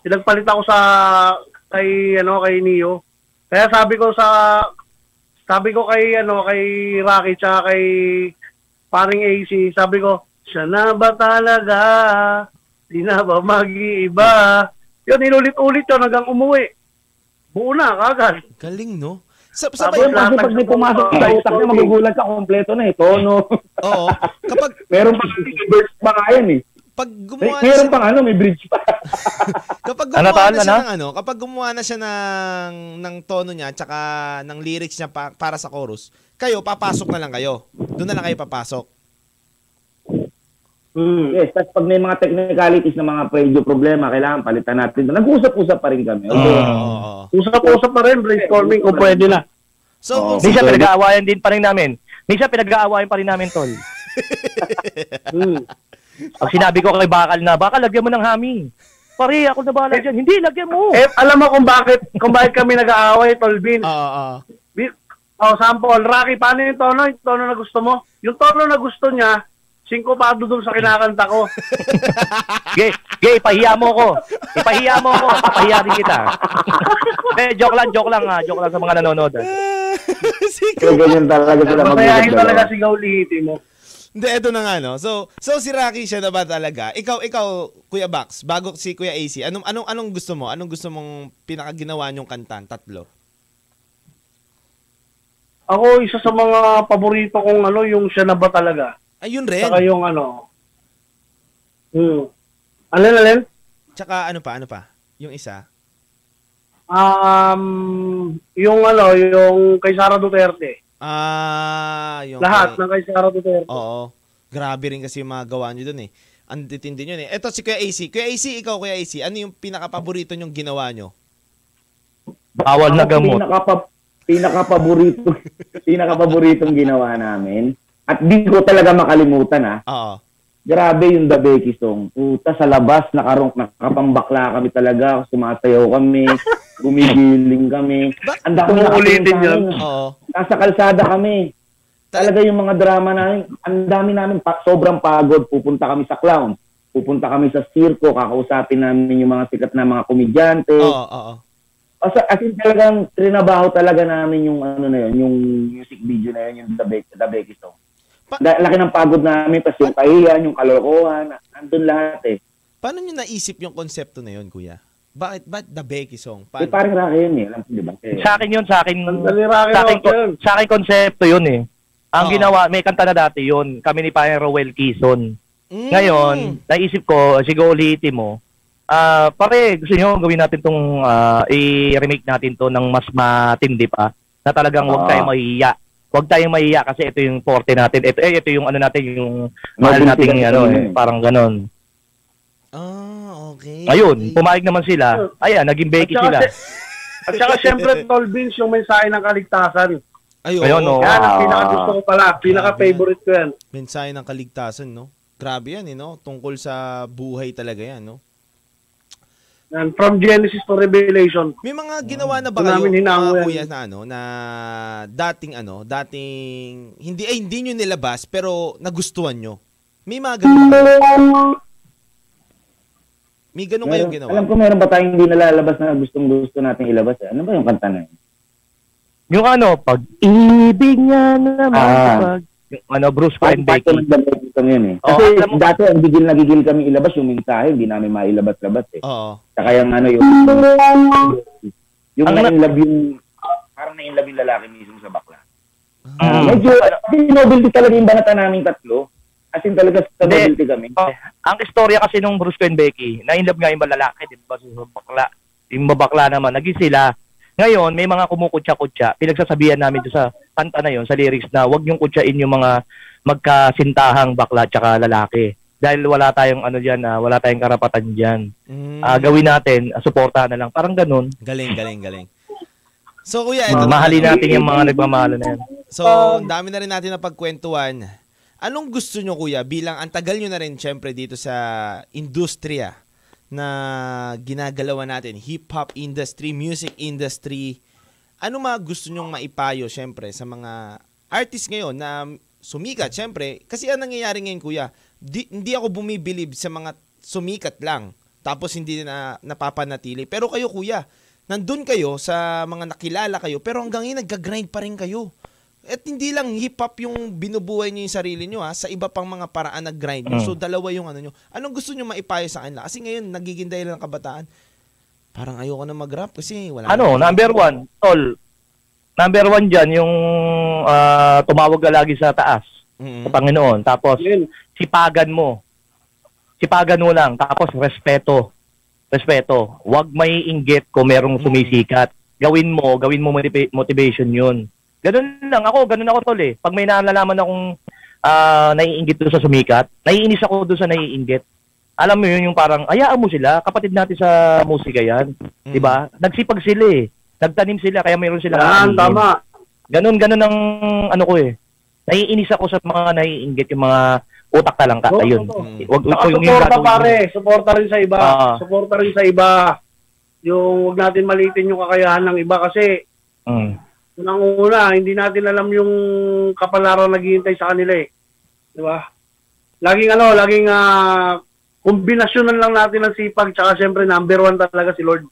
sinagpalit ako sa, kay, ano, kay Neo. Kaya sabi ko sa, sabi ko kay, ano, kay Rocky, tsaka kay paring AC, sabi ko, siya na ba talaga? Di na ba mag-iiba? Yun, inulit-ulit yun hanggang umuwi. Buo na, kagad. Galing, no? Sa, Tapos sabay, Ayun, kasi pag may pumasok sa utak niya, magugulat ka, kompleto na eh. Tono. oo. Kapag, Meron pa verse pa nga yan eh. pag May, gumawa na meron siya, pang ano, may bridge pa. kapag Ano, gumawa tol, na siya ano? ng ano, kapag gumawa na siya ng, ng tono niya, tsaka ng lyrics niya pa, para sa chorus, kayo, papasok na lang kayo. Doon na lang kayo papasok. Hmm. Yes, tapos pag may mga technicalities na mga radio problema, kailangan palitan natin. Nag-usap-usap pa rin kami. Oo, Okay. oo. Usap-usap pa rin, brainstorming kung pwede na. So, kung Minsan pinag-aawayan din pa rin namin. Minsan pinag-aawayan pa rin namin, tol. Hmm. Pag sinabi ko kay Bakal na, Bakal, lagyan mo ng hami. Pare, ako na bahala dyan. Hindi, lagyan mo. Eh, alam mo kung bakit kung bakit kami nag-aaway, Tolvin. Oo, oo. Bi- Oh, sample. Rocky, paano yung tono? Yung tono na gusto mo? Yung tono na gusto niya, singkopado dun sa kinakanta ko. Gay, gay, ipahiya mo ko. Ipahiya mo ko. Papahiya din kita. Eh, joke lang, joke lang ha. Joke lang sa mga nanonood. ah. Sige. So, ganyan talaga sila Masayahin magulat talaga dalawa. sigaw lihiti mo. Hindi, eto na nga, no? So, so si Rocky siya na ba talaga? Ikaw, ikaw, Kuya Bax, bago si Kuya AC, anong, anong, anong gusto mo? Anong gusto mong pinakaginawa niyong kantan? Tatlo. Ako, isa sa mga paborito kong ano, yung siya na ba talaga? Ayun rin. Saka yung ano. Hmm. Alin, alin? Tsaka ano pa, ano pa? Yung isa. Um, yung ano, yung kay Sara Duterte. Ah, yung... Lahat ng kay Sara Duterte. Oo. Grabe rin kasi yung mga gawa niyo dun eh. Ang titindi yun eh. Eto si Kuya AC. Kuya AC, ikaw Kuya AC, ano yung pinaka-paborito niyong ginawa niyo? Bawal na gamot. Pinaka, pinaka-paborito, pinaka-paboritong ginawa namin. At di ko talaga makalimutan ah. Oo. Grabe yung The Becky song. Puta sa labas, nakarong, nakapambakla kami talaga. Sumasayaw kami. Gumigiling kami. Ang dami Uulitin nakapunta yun. namin. Oo. Nasa kalsada kami. Talaga yung mga drama namin, ang dami namin, pa, sobrang pagod. Pupunta kami sa clown. Pupunta kami sa circo, kakausapin namin yung mga sikat na mga komedyante. Oo, oo. As, as in talagang trinabaho talaga namin yung ano na yun, yung music video na yun, yung The, Be- The Becky song. Pa- Da- laki ng pagod namin, tapos yung kahiyan, yung kalokohan, andun lahat eh. Paano niyo naisip yung konsepto na yun, Kuya? Bakit ba The Becky song? Eh, Paano? parang Rocky yun eh, alam ko di ba? Eh, Sa akin yun, sa akin, sa akin, sa akin konsepto yun eh. Ang Oo. ginawa, may kanta na dati yun. Kami ni Pare Rowell Kison. Mm. Ngayon, naisip ko, siguro ulitin mo, ah pare, gusto nyo gawin natin tong ah, i-remake natin to ng mas matindi pa na talagang huwag Oo. tayong mahiya. Huwag tayong mahiya kasi ito yung forte natin. Ito, eh, ito yung ano natin, yung mahal nating natin ano, eh, eh. parang ganon. Ah, okay. Ayun, okay. pumayag naman sila. Ayan, naging Becky At saka sila. si- At saka syempre, Tol Vince, yung mensahe ng kaligtasan. Ay, Ayun, oo. oh. Yan, ang pinaka-gusto ko pala. Pinaka-favorite ko yan. Mensahe ng kaligtasan, no? Grabe yan, eh, no? Tungkol sa buhay talaga yan, no? Yan. From Genesis to Revelation. May mga ginawa na ba kayo, yan. kuya, na ano, na dating ano, dating, hindi, ay, hindi nyo nilabas, pero nagustuhan nyo? May mga ganun ba? May ganun kayong ginawa? alam ko meron pa tayong hindi nalalabas na gustong gusto natin ilabas. Eh. Ano ba yung kanta na yun? Yung ano, pag-ibig niya naman. Ah. pag, yung ano, Bruce part Becky. dito yun eh. Oh, Kasi alam mo- dati ang gigil na gigil kami ilabas yung mensahe, hindi namin mailabas-labas eh. Oo. Saka yung ano yung yung Ang na na- in love yung parang na in love yung lalaki mismo sa bakla. Mm. Medyo dinobility talaga yung banata namin tatlo. As in talaga sa Hindi. nobility kami. Oh, ang istorya kasi nung Bruce and Becky, na-inlove nga yung lalaki, di ba? So, bakla. Yung babakla naman, naging sila. Ngayon, may mga kumukutya-kutya. Pinagsasabihan namin sa kanta na yon sa lyrics na wag yung kutyain yung mga magkasintahang bakla tsaka lalaki. Dahil wala tayong ano diyan, ah, wala tayong karapatan diyan. Mm. Ah, gawin natin, uh, suportahan na lang. Parang ganun. Galing, galing, galing. So, kuya, ito Uh, mahalin natin yung mga nagmamahal na yan. So, ang dami na rin natin na pagkwentuhan. Anong gusto nyo, kuya, bilang ang tagal nyo na rin, syempre, dito sa industriya na ginagalawan natin, hip-hop industry, music industry, ano mga gusto nyong maipayo, syempre, sa mga artist ngayon na sumikat, syempre, kasi ang nangyayari ngayon, kuya, di, hindi ako bumibilib sa mga sumikat lang, tapos hindi na napapanatili. Pero kayo, kuya, nandun kayo sa mga nakilala kayo, pero hanggang ngayon, nagga-grind pa rin kayo. At hindi lang hip-hop yung binubuhay niyo yung sarili niyo ha, sa iba pang mga paraan nag-grind niyo. Mm. So dalawa yung ano niyo. Anong gusto niyo maipayo sa kanila? Kasi ngayon nagiging dahilan ng kabataan. Parang ayoko na mag-rap kasi wala. Ano, na- number one, tol. Number one dyan, yung ah, tumawag ka lagi sa taas, Mm. sa Panginoon. Tapos, Yun. sipagan mo. Sipagan mo lang. Tapos, respeto. Respeto. Huwag may inggit kung merong Mm. sumisikat. Gawin mo, gawin mo motiva- motivation yun. Ganun lang ako, ganun ako tol eh. Pag may naalalaman akong ah, naiinggit doon sa sumikat, naiinis ako doon sa naiinggit. Alam mo yun, yung parang, ayaan mo sila, kapatid natin sa musika yan. Mm. Di ba? Nagsipag sila eh. Nagtanim sila, kaya mayroon sila. Yan, tama. Ganun, ganun ang ano ko eh. Naiinis ako sa mga naiinggit yung mga utak talangka. Oo, Ayun. oo. Mm. Wag, wag Saka ko yung suporta pare, suporta rin sa iba. Ah. Suporta rin sa iba. Yung wag natin malitin yung kakayahan ng iba kasi Mm. Unang una, hindi natin alam yung kapalaran naghihintay sa kanila eh. Di ba? Laging ano, laging ah, kombinasyonan lang natin ng sipag tsaka syempre number one talaga si Lord.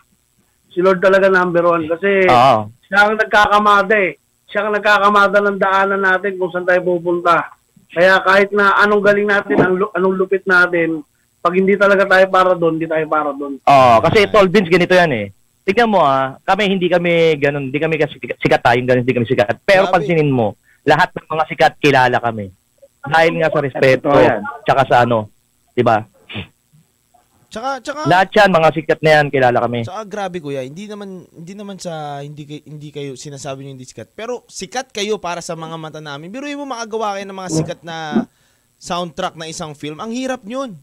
Si Lord talaga number one kasi Oo. siya ang nagkakamada eh. Siya ang nagkakamada ng daanan natin kung saan tayo pupunta. Kaya kahit na anong galing natin, anong lupit natin, pag hindi talaga tayo para doon, hindi tayo para doon. Oo, kasi tol Vince ganito yan eh. Tignan mo ah, kami hindi kami ganun, hindi kami sikat, sikat tayo, ganun, hindi kami sikat. Pero Grabe. pansinin mo, lahat ng mga sikat kilala kami. Dahil nga sa respeto, tsaka sa ano, 'di ba? Tsaka tsaka Lahat yan, mga sikat na yan, kilala kami. Tsaka grabe kuya, hindi naman hindi naman sa hindi kay- hindi kayo sinasabi niyo hindi sikat. Pero sikat kayo para sa mga mata namin. Biruin mo makagawa kayo ng mga sikat na soundtrack na isang film. Ang hirap niyon.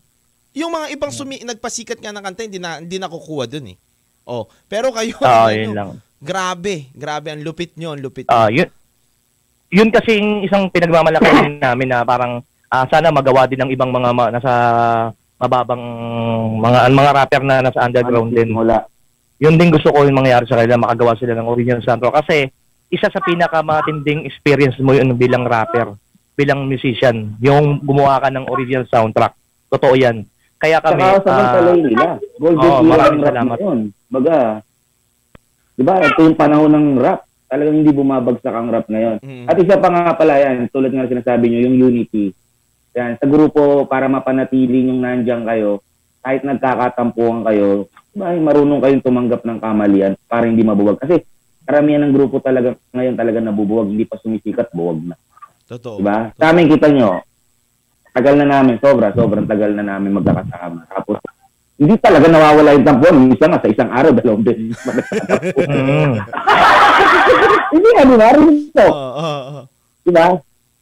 Yung mga ibang sumi nagpasikat nga ng kanta hindi na hindi nakukuha doon eh. Oh, pero kayo Oo, ano, yun lang. Grabe, grabe ang lupit niyo, ang lupit. Ah, yun. Yun kasi yung isang pinagmamalaki namin na parang ah, sana magawa din ng ibang mga ma- nasa mababang mga mga rapper na nasa underground din. Wala. Yun din gusto ko yung mangyari sa kanila, makagawa sila ng original soundtrack. Kasi isa sa pinakamatinding experience mo yun bilang rapper, bilang musician, yung gumawa ka ng original soundtrack. Totoo yan. Kaya kami, Saka sa ah, pantalay nila. Golden era maraming salamat. yun. Baga, di ba, ito yung panahon ng rap. Talagang hindi bumabagsak ang rap ngayon. Mm. At isa pa nga pala yan, tulad nga sinasabi nyo, yung unity. Yan, sa grupo, para mapanatili yung nandyan kayo, kahit nagkakatampuhan kayo, diba, marunong kayong tumanggap ng kamalian para hindi mabuwag. Kasi karamihan ng grupo talaga, ngayon talaga nabubuwag, hindi pa sumisikat, buwag na. Totoo. Diba? Sa amin, kita nyo, tagal na namin, sobra, sobrang tagal na namin magkakasama. Tapos, hindi talaga nawawala yung tampuan. Minsan nga, sa isang araw, dalawang beses pa mm, Hindi nga, di ba? Ito. Oo, oo, oo. Diba?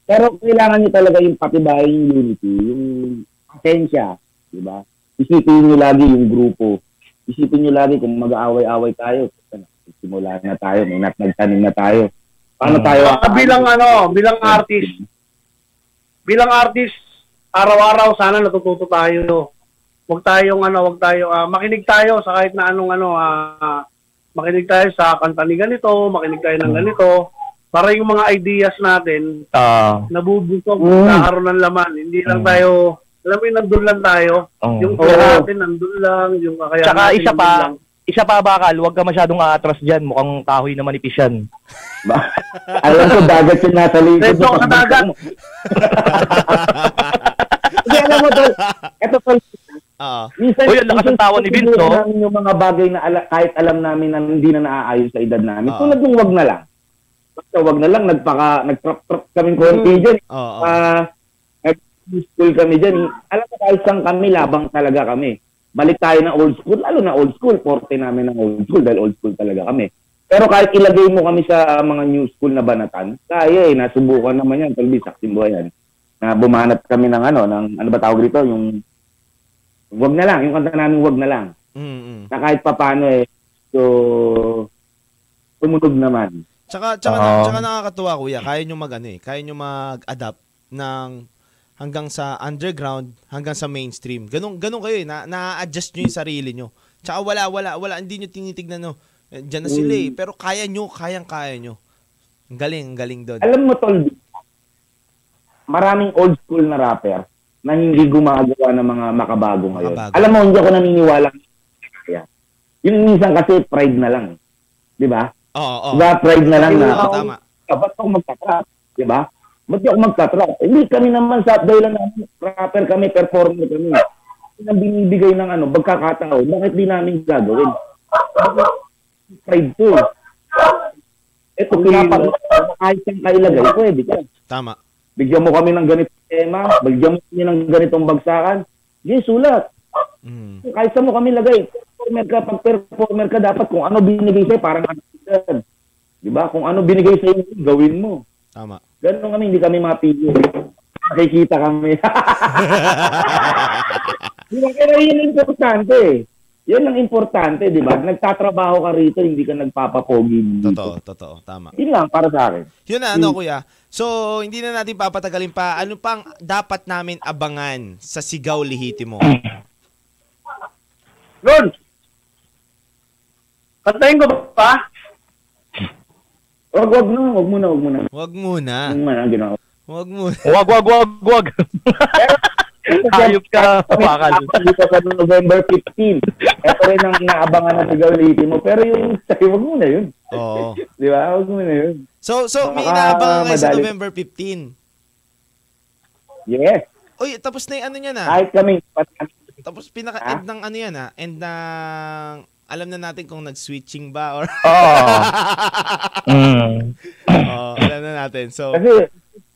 Pero kailangan nyo talaga yung patibayin yung unity, yung pasensya, diba? Isipin nyo lagi yung grupo. Isipin nyo lagi kung mag-aaway-away tayo. nagsimula na tayo, may nat nagtanim na tayo. Paano Mm. tayo? Ah, bilang ano, bilang artist, bilang artist, araw-araw sana natututo tayo. Huwag tayong ano, huwag tayo ah, makinig tayo sa kahit na anong ano, ah, makinig tayo sa kanta ni ganito, makinig tayo ng ganito para yung mga ideas natin Ah, nabubusog, Mm. nakaroon ng laman. Hindi lang Mm. tayo, alam mo yun, nandun lang tayo. oh. Yung kaya natin nandun lang, yung kaya Tsaka natin isa pa, lang. isa pa bakal, huwag ka masyadong aatras dyan. Mukhang kahoy na manipis yan. Alam ko, dagat yung nasa likod. Let's go sa dagat. Hindi, alam mo, eto, tol, Oo. minsan, Uy, ang lakas ng tawa ni Vince, siguro oh. namin yung mga bagay na ala, kahit alam namin na hindi na naaayon sa edad namin. Oo. Tulad ng wag na lang. Basta wag na lang, nagpaka, nagtrap-trap kaming konti dyan. Oo. Ah, nag-school kami dyan. Alam mo, kahit saan kami, labang talaga kami. Balik tayo ng old school, lalo na old school. Forte namin ng old school dahil old school talaga kami. Pero kahit ilagay mo kami sa mga new school na banatan, kaya eh, nasubukan naman yan, talbi, saksin buhay yan. Na bumanat kami ng ano, ng, ano ba tawag dito, yung, wag na lang, yung kanta namin wag na lang. Mm-mm. Na kahit papano eh, so, tumunog naman. Tsaka, tsaka, Oo. tsaka nakakatuwa kuya, kaya nyo mag ano eh, kaya nyo mag-adapt ng hanggang sa underground, hanggang sa mainstream. Ganun, ganun kayo eh, na, na-adjust nyo yung sarili nyo. Tsaka wala, wala, wala, hindi nyo tinitignan no, eh, dyan na sila eh, pero kaya nyo, kayang kaya nyo. Ang galing, ang galing doon. Alam mo, Tol, maraming old school na rapper na hindi gumagawa ng mga makabago ngayon. Makabago. Alam mo, hindi ako naniniwala. Kaya. Yung minsan kasi pride na lang. Di ba? Oo, oo. Diba, pride na lang na, Oo, tama. "Ah, ba't ako magtatrap? Di ba? Ba't ako magtatrap? Hindi kami naman sa dahilan namin, rapper kami, performer kami. Yung binibigay ng ano, pagkakataon, bakit di namin gagawin? Pride to. eh. Ito, pinapag kahit saan kailagay, pwede ka. Tama. Bigyan mo kami ng ganitong tema, bigyan mo kami ng ganitong bagsakan. Sige, sulat. Mm. Kahit saan mo kami lagay. Performer ka, pag performer ka, dapat kung ano binigay sa'yo, parang ano Di ba? Kung ano binigay sa'yo, gawin mo. Tama. Ganun kami, hindi kami mapili. Nakikita kami. Di ba? Pero yun importante eh. Yan ang importante, di ba? Nagtatrabaho ka rito, hindi ka nagpapapogi. dito. Totoo, totoo. Tama. Yun lang, para sa akin. Yun na, ano kuya. So, hindi na natin papatagalin pa. Ano pang dapat namin abangan sa Sigaw Lihitimo? Ron! Kantahin ko ba? Wag, wag na, wag muna, wag muna. Wag muna. Man ang ginawa. Wag muna. Wag, wag, wag, wag. Hayop ka, bakal. Dito sa November 15. Ito rin ang inaabangan na sigaw liti mo. Pero yung sa'yo, wag muna yun. Oo. Di ba? Wag muna yun. So, so may inaabangan kayo sa. November 15. Yes. Uy, tapos na yung ano niya na. Kahit kami, Tapos pinaka-end ng ano yan ah. End ng... Alam na natin kung nag-switching ba or... Oo. Mm. Oo, alam na natin. So, kasi,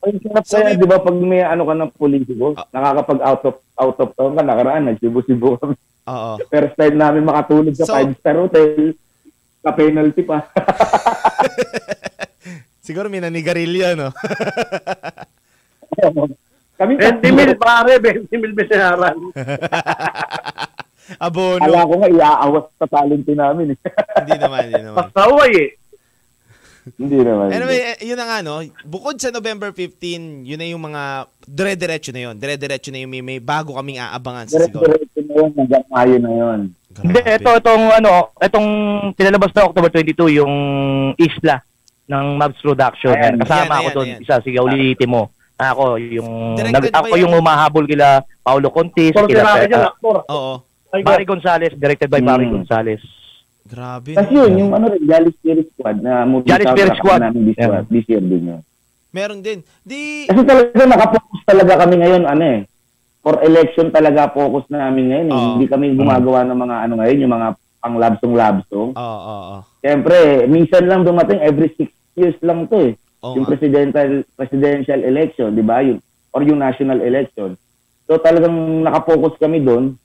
ang sarap So, kaya, may- di ba, pag may ano ka ng politiko, Ah. nakakapag out of out of town ka, nakaraan, nagsibo-sibo kami. oo. First time namin makatulog sa So- five-star hotel, ka penalty pa. Siguro may nanigarilyo, no? kami 20 mil pare, 20 mil binayaran. Abono. Kala ko nga, iaawas sa talent namin. Eh. hindi naman, hindi naman. Pasaway eh. Hindi naman. Anyway, eh, yun na nga, no? Bukod sa November 15, yun na yung mga... Dire-diretso na yun. Dire-diretso na yung may, may bago kaming aabangan sa Sigaw. Diretso na yun, hanggang Mayo na yun. Hindi, ito, itong, ano, itong pinalabas na October 22, yung Isla ng Mavs Production. Ayan. Kasama Ayan, ako doon, isa, si Gauliti mo. Ako, yung, nag, ako yung humahabol kila Paulo Contis, Pero kila uh. Oo. Barry Gonzalez, directed by Barry Hmm. Gonzalez. Grabe. Kasi yun, yung ano rin, Jolly Spirit Squad na movie Jolly Spirit Squad. namin this, Yeah. this year din yun. Meron din. Di... Kasi talaga nakapokus talaga kami ngayon, ano eh. For election talaga focus na namin ngayon. Eh. Oo. Hindi kami gumagawa ng mga ano ngayon, yung mga pang love song love song. Oo, oo, oo. Siyempre, minsan lang dumating, every six years lang to eh. Oo yung presidential presidential election, di ba? Yung, or yung national election. So talagang nakapokus kami doon.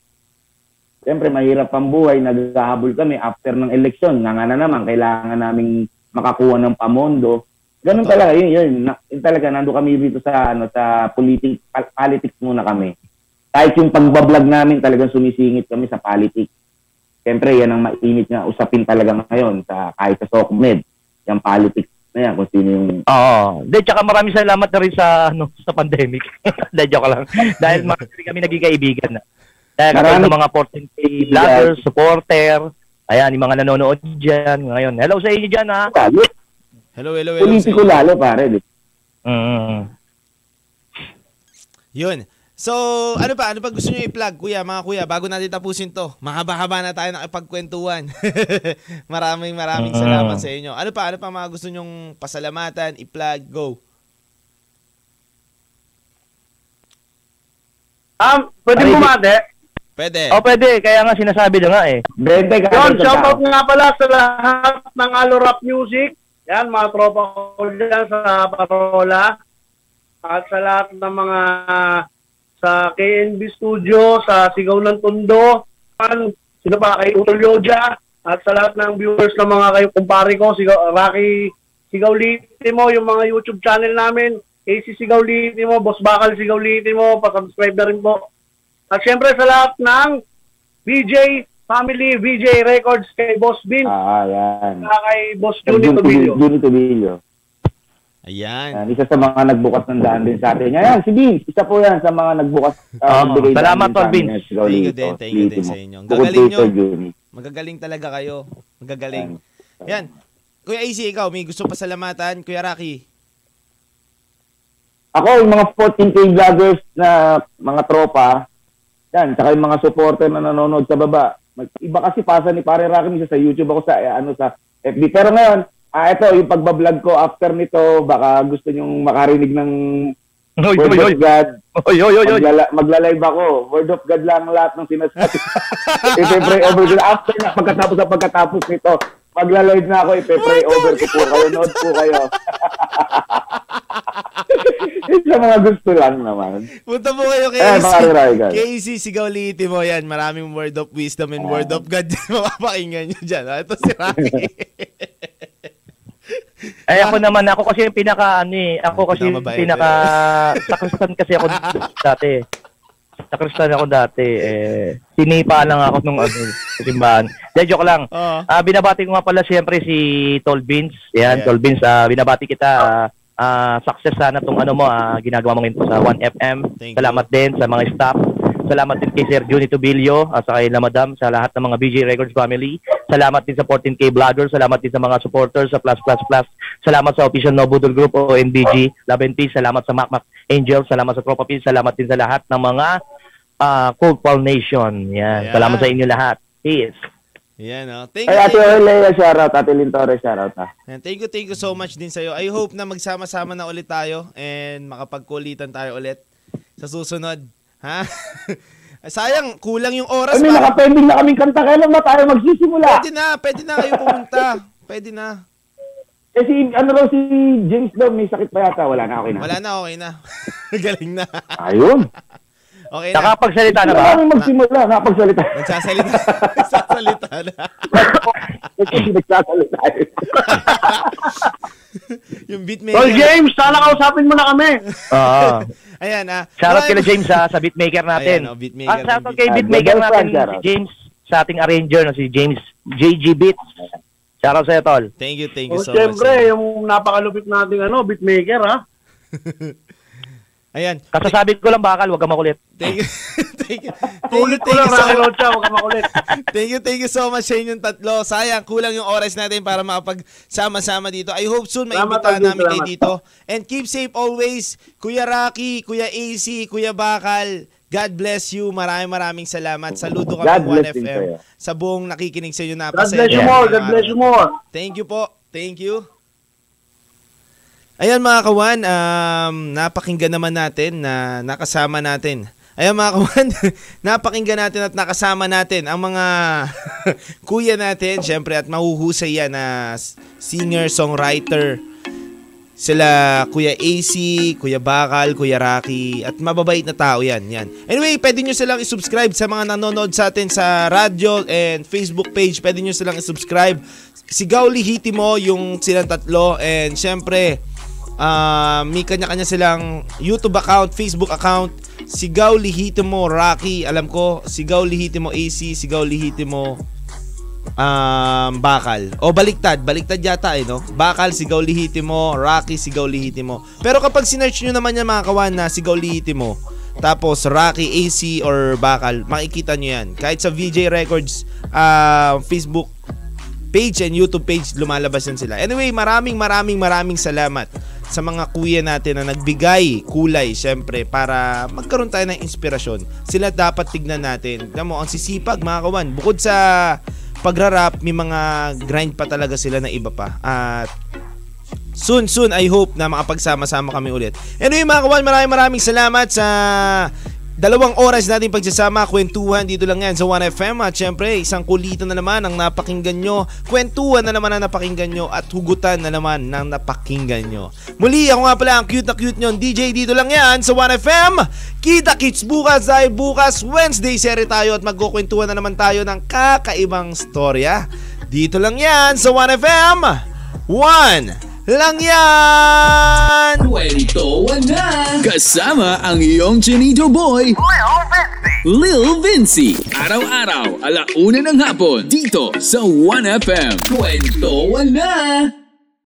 Siyempre, mahirap ang buhay. Naghahabol kami after ng election. Nga nga na naman, kailangan naming makakuha ng pamondo. Ganun Totoo. talaga, yun, yun. Na, yun talaga, nando kami dito sa, ano, sa politic, politics muna kami. Kahit yung pagbablog namin, talagang sumisingit kami sa politics. Siyempre, yan ang mainit na usapin talaga ngayon sa kahit sa SOCMED. Yung politics na yan, kung sino yung... Oo. De, tsaka maraming salamat na rin sa ano sa pandemic. De, joke lang. Dahil marami kami naging kaibigan na. Kami Marami- sa mga 14K vloggers, supporter, ayan, yung mga nanonood dyan ngayon. Hello sa inyo dyan, ha? Lalo, Hello, hello, hello. politiko lalo, pare. Mm. Yun. So, ano pa? Ano pa gusto nyo i-plug, kuya, mga kuya, bago natin tapusin to? Mahaba-haba na tayo nakipagkwentuhan. maraming maraming Mm. salamat sa inyo. Ano pa? Ano pa mga gusto nyong pasalamatan, i-plug, go. Um, pwede Ay, bumate. Pwede. Oh, pwede. Kaya nga sinasabi na nga eh. 20 ka Yun, shoutout nga pala sa lahat ng Alo Rap Music. Yan, mga tropa ko dyan sa Parola. At sa lahat ng mga sa KNB Studio, sa Sigaw ng Tondo, sino pa, kay Utol Yoja, at sa lahat ng viewers ng mga kayo kumpare ko, Sigaw, Rocky Sigaw Litimo, yung mga YouTube channel namin, AC Sigaw Litimo, Boss Bakal Sigaw Litimo, pa-subscribe na rin po. At syempre sa lahat ng VJ Family, VJ Records kay Boss Bin, Ah, yan. saka kay Boss Juni Tobilio. Juni Tobilio. Ayan. Yan, isa sa mga nagbukas ng daan din sa atin. Yan, si Vince, isa po yan sa mga nagbukas. Nagbigay daan salamat, si Raulito, Thank you din, thank you din sa mo. inyo. Ang gagaling nyo. Magagaling talaga kayo. Magagaling. Yan. Kuya AC, ikaw, may gusto pasalamatan. Kuya Rocky. Ako, yung mga 14K vloggers na mga tropa, yan, tsaka yung mga supporter na nanonood sa baba. Iba kasi pasa ni Pare Rocky minsan sa YouTube ako sa, eh, ano, sa FB. Pero ngayon, ah, ito, yung pagbablog ko after nito, baka gusto nyong makarinig ng Oy, Word oy, oy. of God. Oy, oy, oy, oy. Maglala- magla-live ako. Word of God lang lahat ng sinasabi. Ipe-pray over ko. After na, pagkatapos sa pagkatapos nito, magla-live na ako. Ipe-pray over ko po kayo. Nood po kayo. sa mga gusto lang naman. Punta po kayo kay Eh, Rocky. KC, sigaw liti mo yan. Maraming word of wisdom and word of God. Mapapakinggan nyo dyan. Ah, Ito si Rocky. Ay, ako naman, ako kasi yung pinaka, ano eh, ako kasi yung pinaka, sa Kristan kasi ako dati. Sa Kristan ako dati, eh, sinipa lang ako nung ano, simbahan. De, joke lang. Oo. Ah, binabati ko nga pala siyempre si Tol Vince. Yan, Ayan. Tol Vince, ah, binabati kita. ah, ah, success sana tong ano mo, ah, ginagawa mo ngayon sa 1FM. Thank Salamat din sa mga staff. Salamat din kay Sir Juni Tobilio at sa kay La Madam, sa lahat ng mga BJ Records family. Salamat din sa 14K Vloggers. Salamat din sa mga supporters sa Plus Plus Plus. Salamat sa official Nobudol Group o NBG. Love and Peace. Salamat sa Mac Mac Angel. Salamat sa Tropa Peace. Salamat din sa lahat ng mga ah, Cold Fall Nation. Yan. Ayan. Salamat sa inyo lahat. Peace. Yan, oh. Thank Ay, you, Ate thank you. Orlea, shoutout. Ate Lintore, shoutout. ah. Yan, Thank you, thank you so much din sa'yo. I hope na magsama-sama na ulit tayo and makapagkulitan tayo ulit sa susunod. Ha? Sayang, kulang yung oras. May para- nakapending na kaming kanta. Kailan ba tayo magsisimula? Pwede na, pwede na kayo pumunta. Pwede na. Eh, si, ano raw si James daw, may sakit pa yata. Wala na, okay na. Wala na, okay na. Galing na. Ayun. Okay na. Nakapagsalita na Wala ba? kami magsimula. Nakapagsalita. Nagsasalita. Nagsasalita na. Nagsasalita. yung Tol beatmaker. James, sana kausapin mo na kami. Oo. Ayan ah. Shoutout kila James ha, sa beatmaker natin. Ayan, oh, beatmaker At shoutout ng kay beat- beatmaker Ah, natin, si James, sa ating arranger, no, si James JG Beats. Shoutout sa'yo, Tol. Thank you, thank you O, so much. siyempre, yung napakalupit nating ano, beatmaker, ha? Ayan. Kasasabi ko lang bakal, wag ka makulit. Thank you. thank you. Thank you, thank lang, you so much. Rocha, huwag ka makulit. Thank you, thank you so much sa inyong tatlo. Sayang, kulang yung oras natin para makapagsama-sama dito. I hope soon Alvin, namin kayo dito. And keep safe always. Kuya Rocky, Kuya AC, Kuya Bakal, God bless you. Maraming maraming salamat. Saludo kami God bless din 1FM sa'yo. sa buong nakikinig sa inyo. God Napasaya bless you more, God bless you more. Thank you po. Thank you. Ayan mga kawan, um, napakinggan naman natin na nakasama natin. Ayan mga kawan, napakinggan natin at nakasama natin ang mga kuya natin, syempre at mahuhusay yan na singer, songwriter. Sila Kuya AC, Kuya Bakal, Kuya Rocky, at mababait na tao yan. yan. Anyway, pwede nyo silang isubscribe sa mga nanonood sa atin sa radio and Facebook page. Pwede nyo silang isubscribe. Si Gauli Hitimo, yung silang tatlo. And syempre, ah, may kanya-kanya silang YouTube account, Facebook account. Si Gauli Hitimo Rocky, alam ko. Si Gauli Hitimo AC, si Gauli Hitimo um, Bakal. O baliktad, baliktad yata eh, no? Bakal, Sigaw Lihitimo, Rocky, Sigaw Lihitimo. Pero kapag sinearch nyo naman yan mga kawan na Sigaw Lihitimo, tapos Rocky, AC, or Bakal, makikita nyo yan. Kahit sa VJ Records ah, Facebook page and YouTube page, lumalabas yan sila. Anyway, maraming maraming maraming salamat sa mga kuya natin na nagbigay kulay, syempre, para magkaroon tayo ng inspirasyon. Sila dapat tignan natin. Alam mo, ang sisipag, mga kawan. Bukod sa pagrarap, may mga grind pa talaga sila na iba pa. At soon, soon, I hope na makapagsama-sama kami ulit. Anyway, mga kawan, maraming maraming salamat sa dalawang oras natin pagsasama, kwentuhan dito lang yan sa 1FM at syempre isang kulitan na naman ang napakinggan nyo, kwentuhan na naman ang napakinggan nyo at hugutan na naman ng napakinggan nyo. Muli ako nga pala ang cute na cute nyo, DJ dito lang yan sa 1FM. Kita kits bukas dahil bukas Wednesday seri tayo at magkukwentuhan na naman tayo ng kakaibang storya. Dito lang yan sa 1FM. 1 lang yan! Kwento na! Kasama ang iyong Chinito Boy, Lil Vinci. Araw-araw, alauna ng hapon, dito sa 1FM. Kwento na!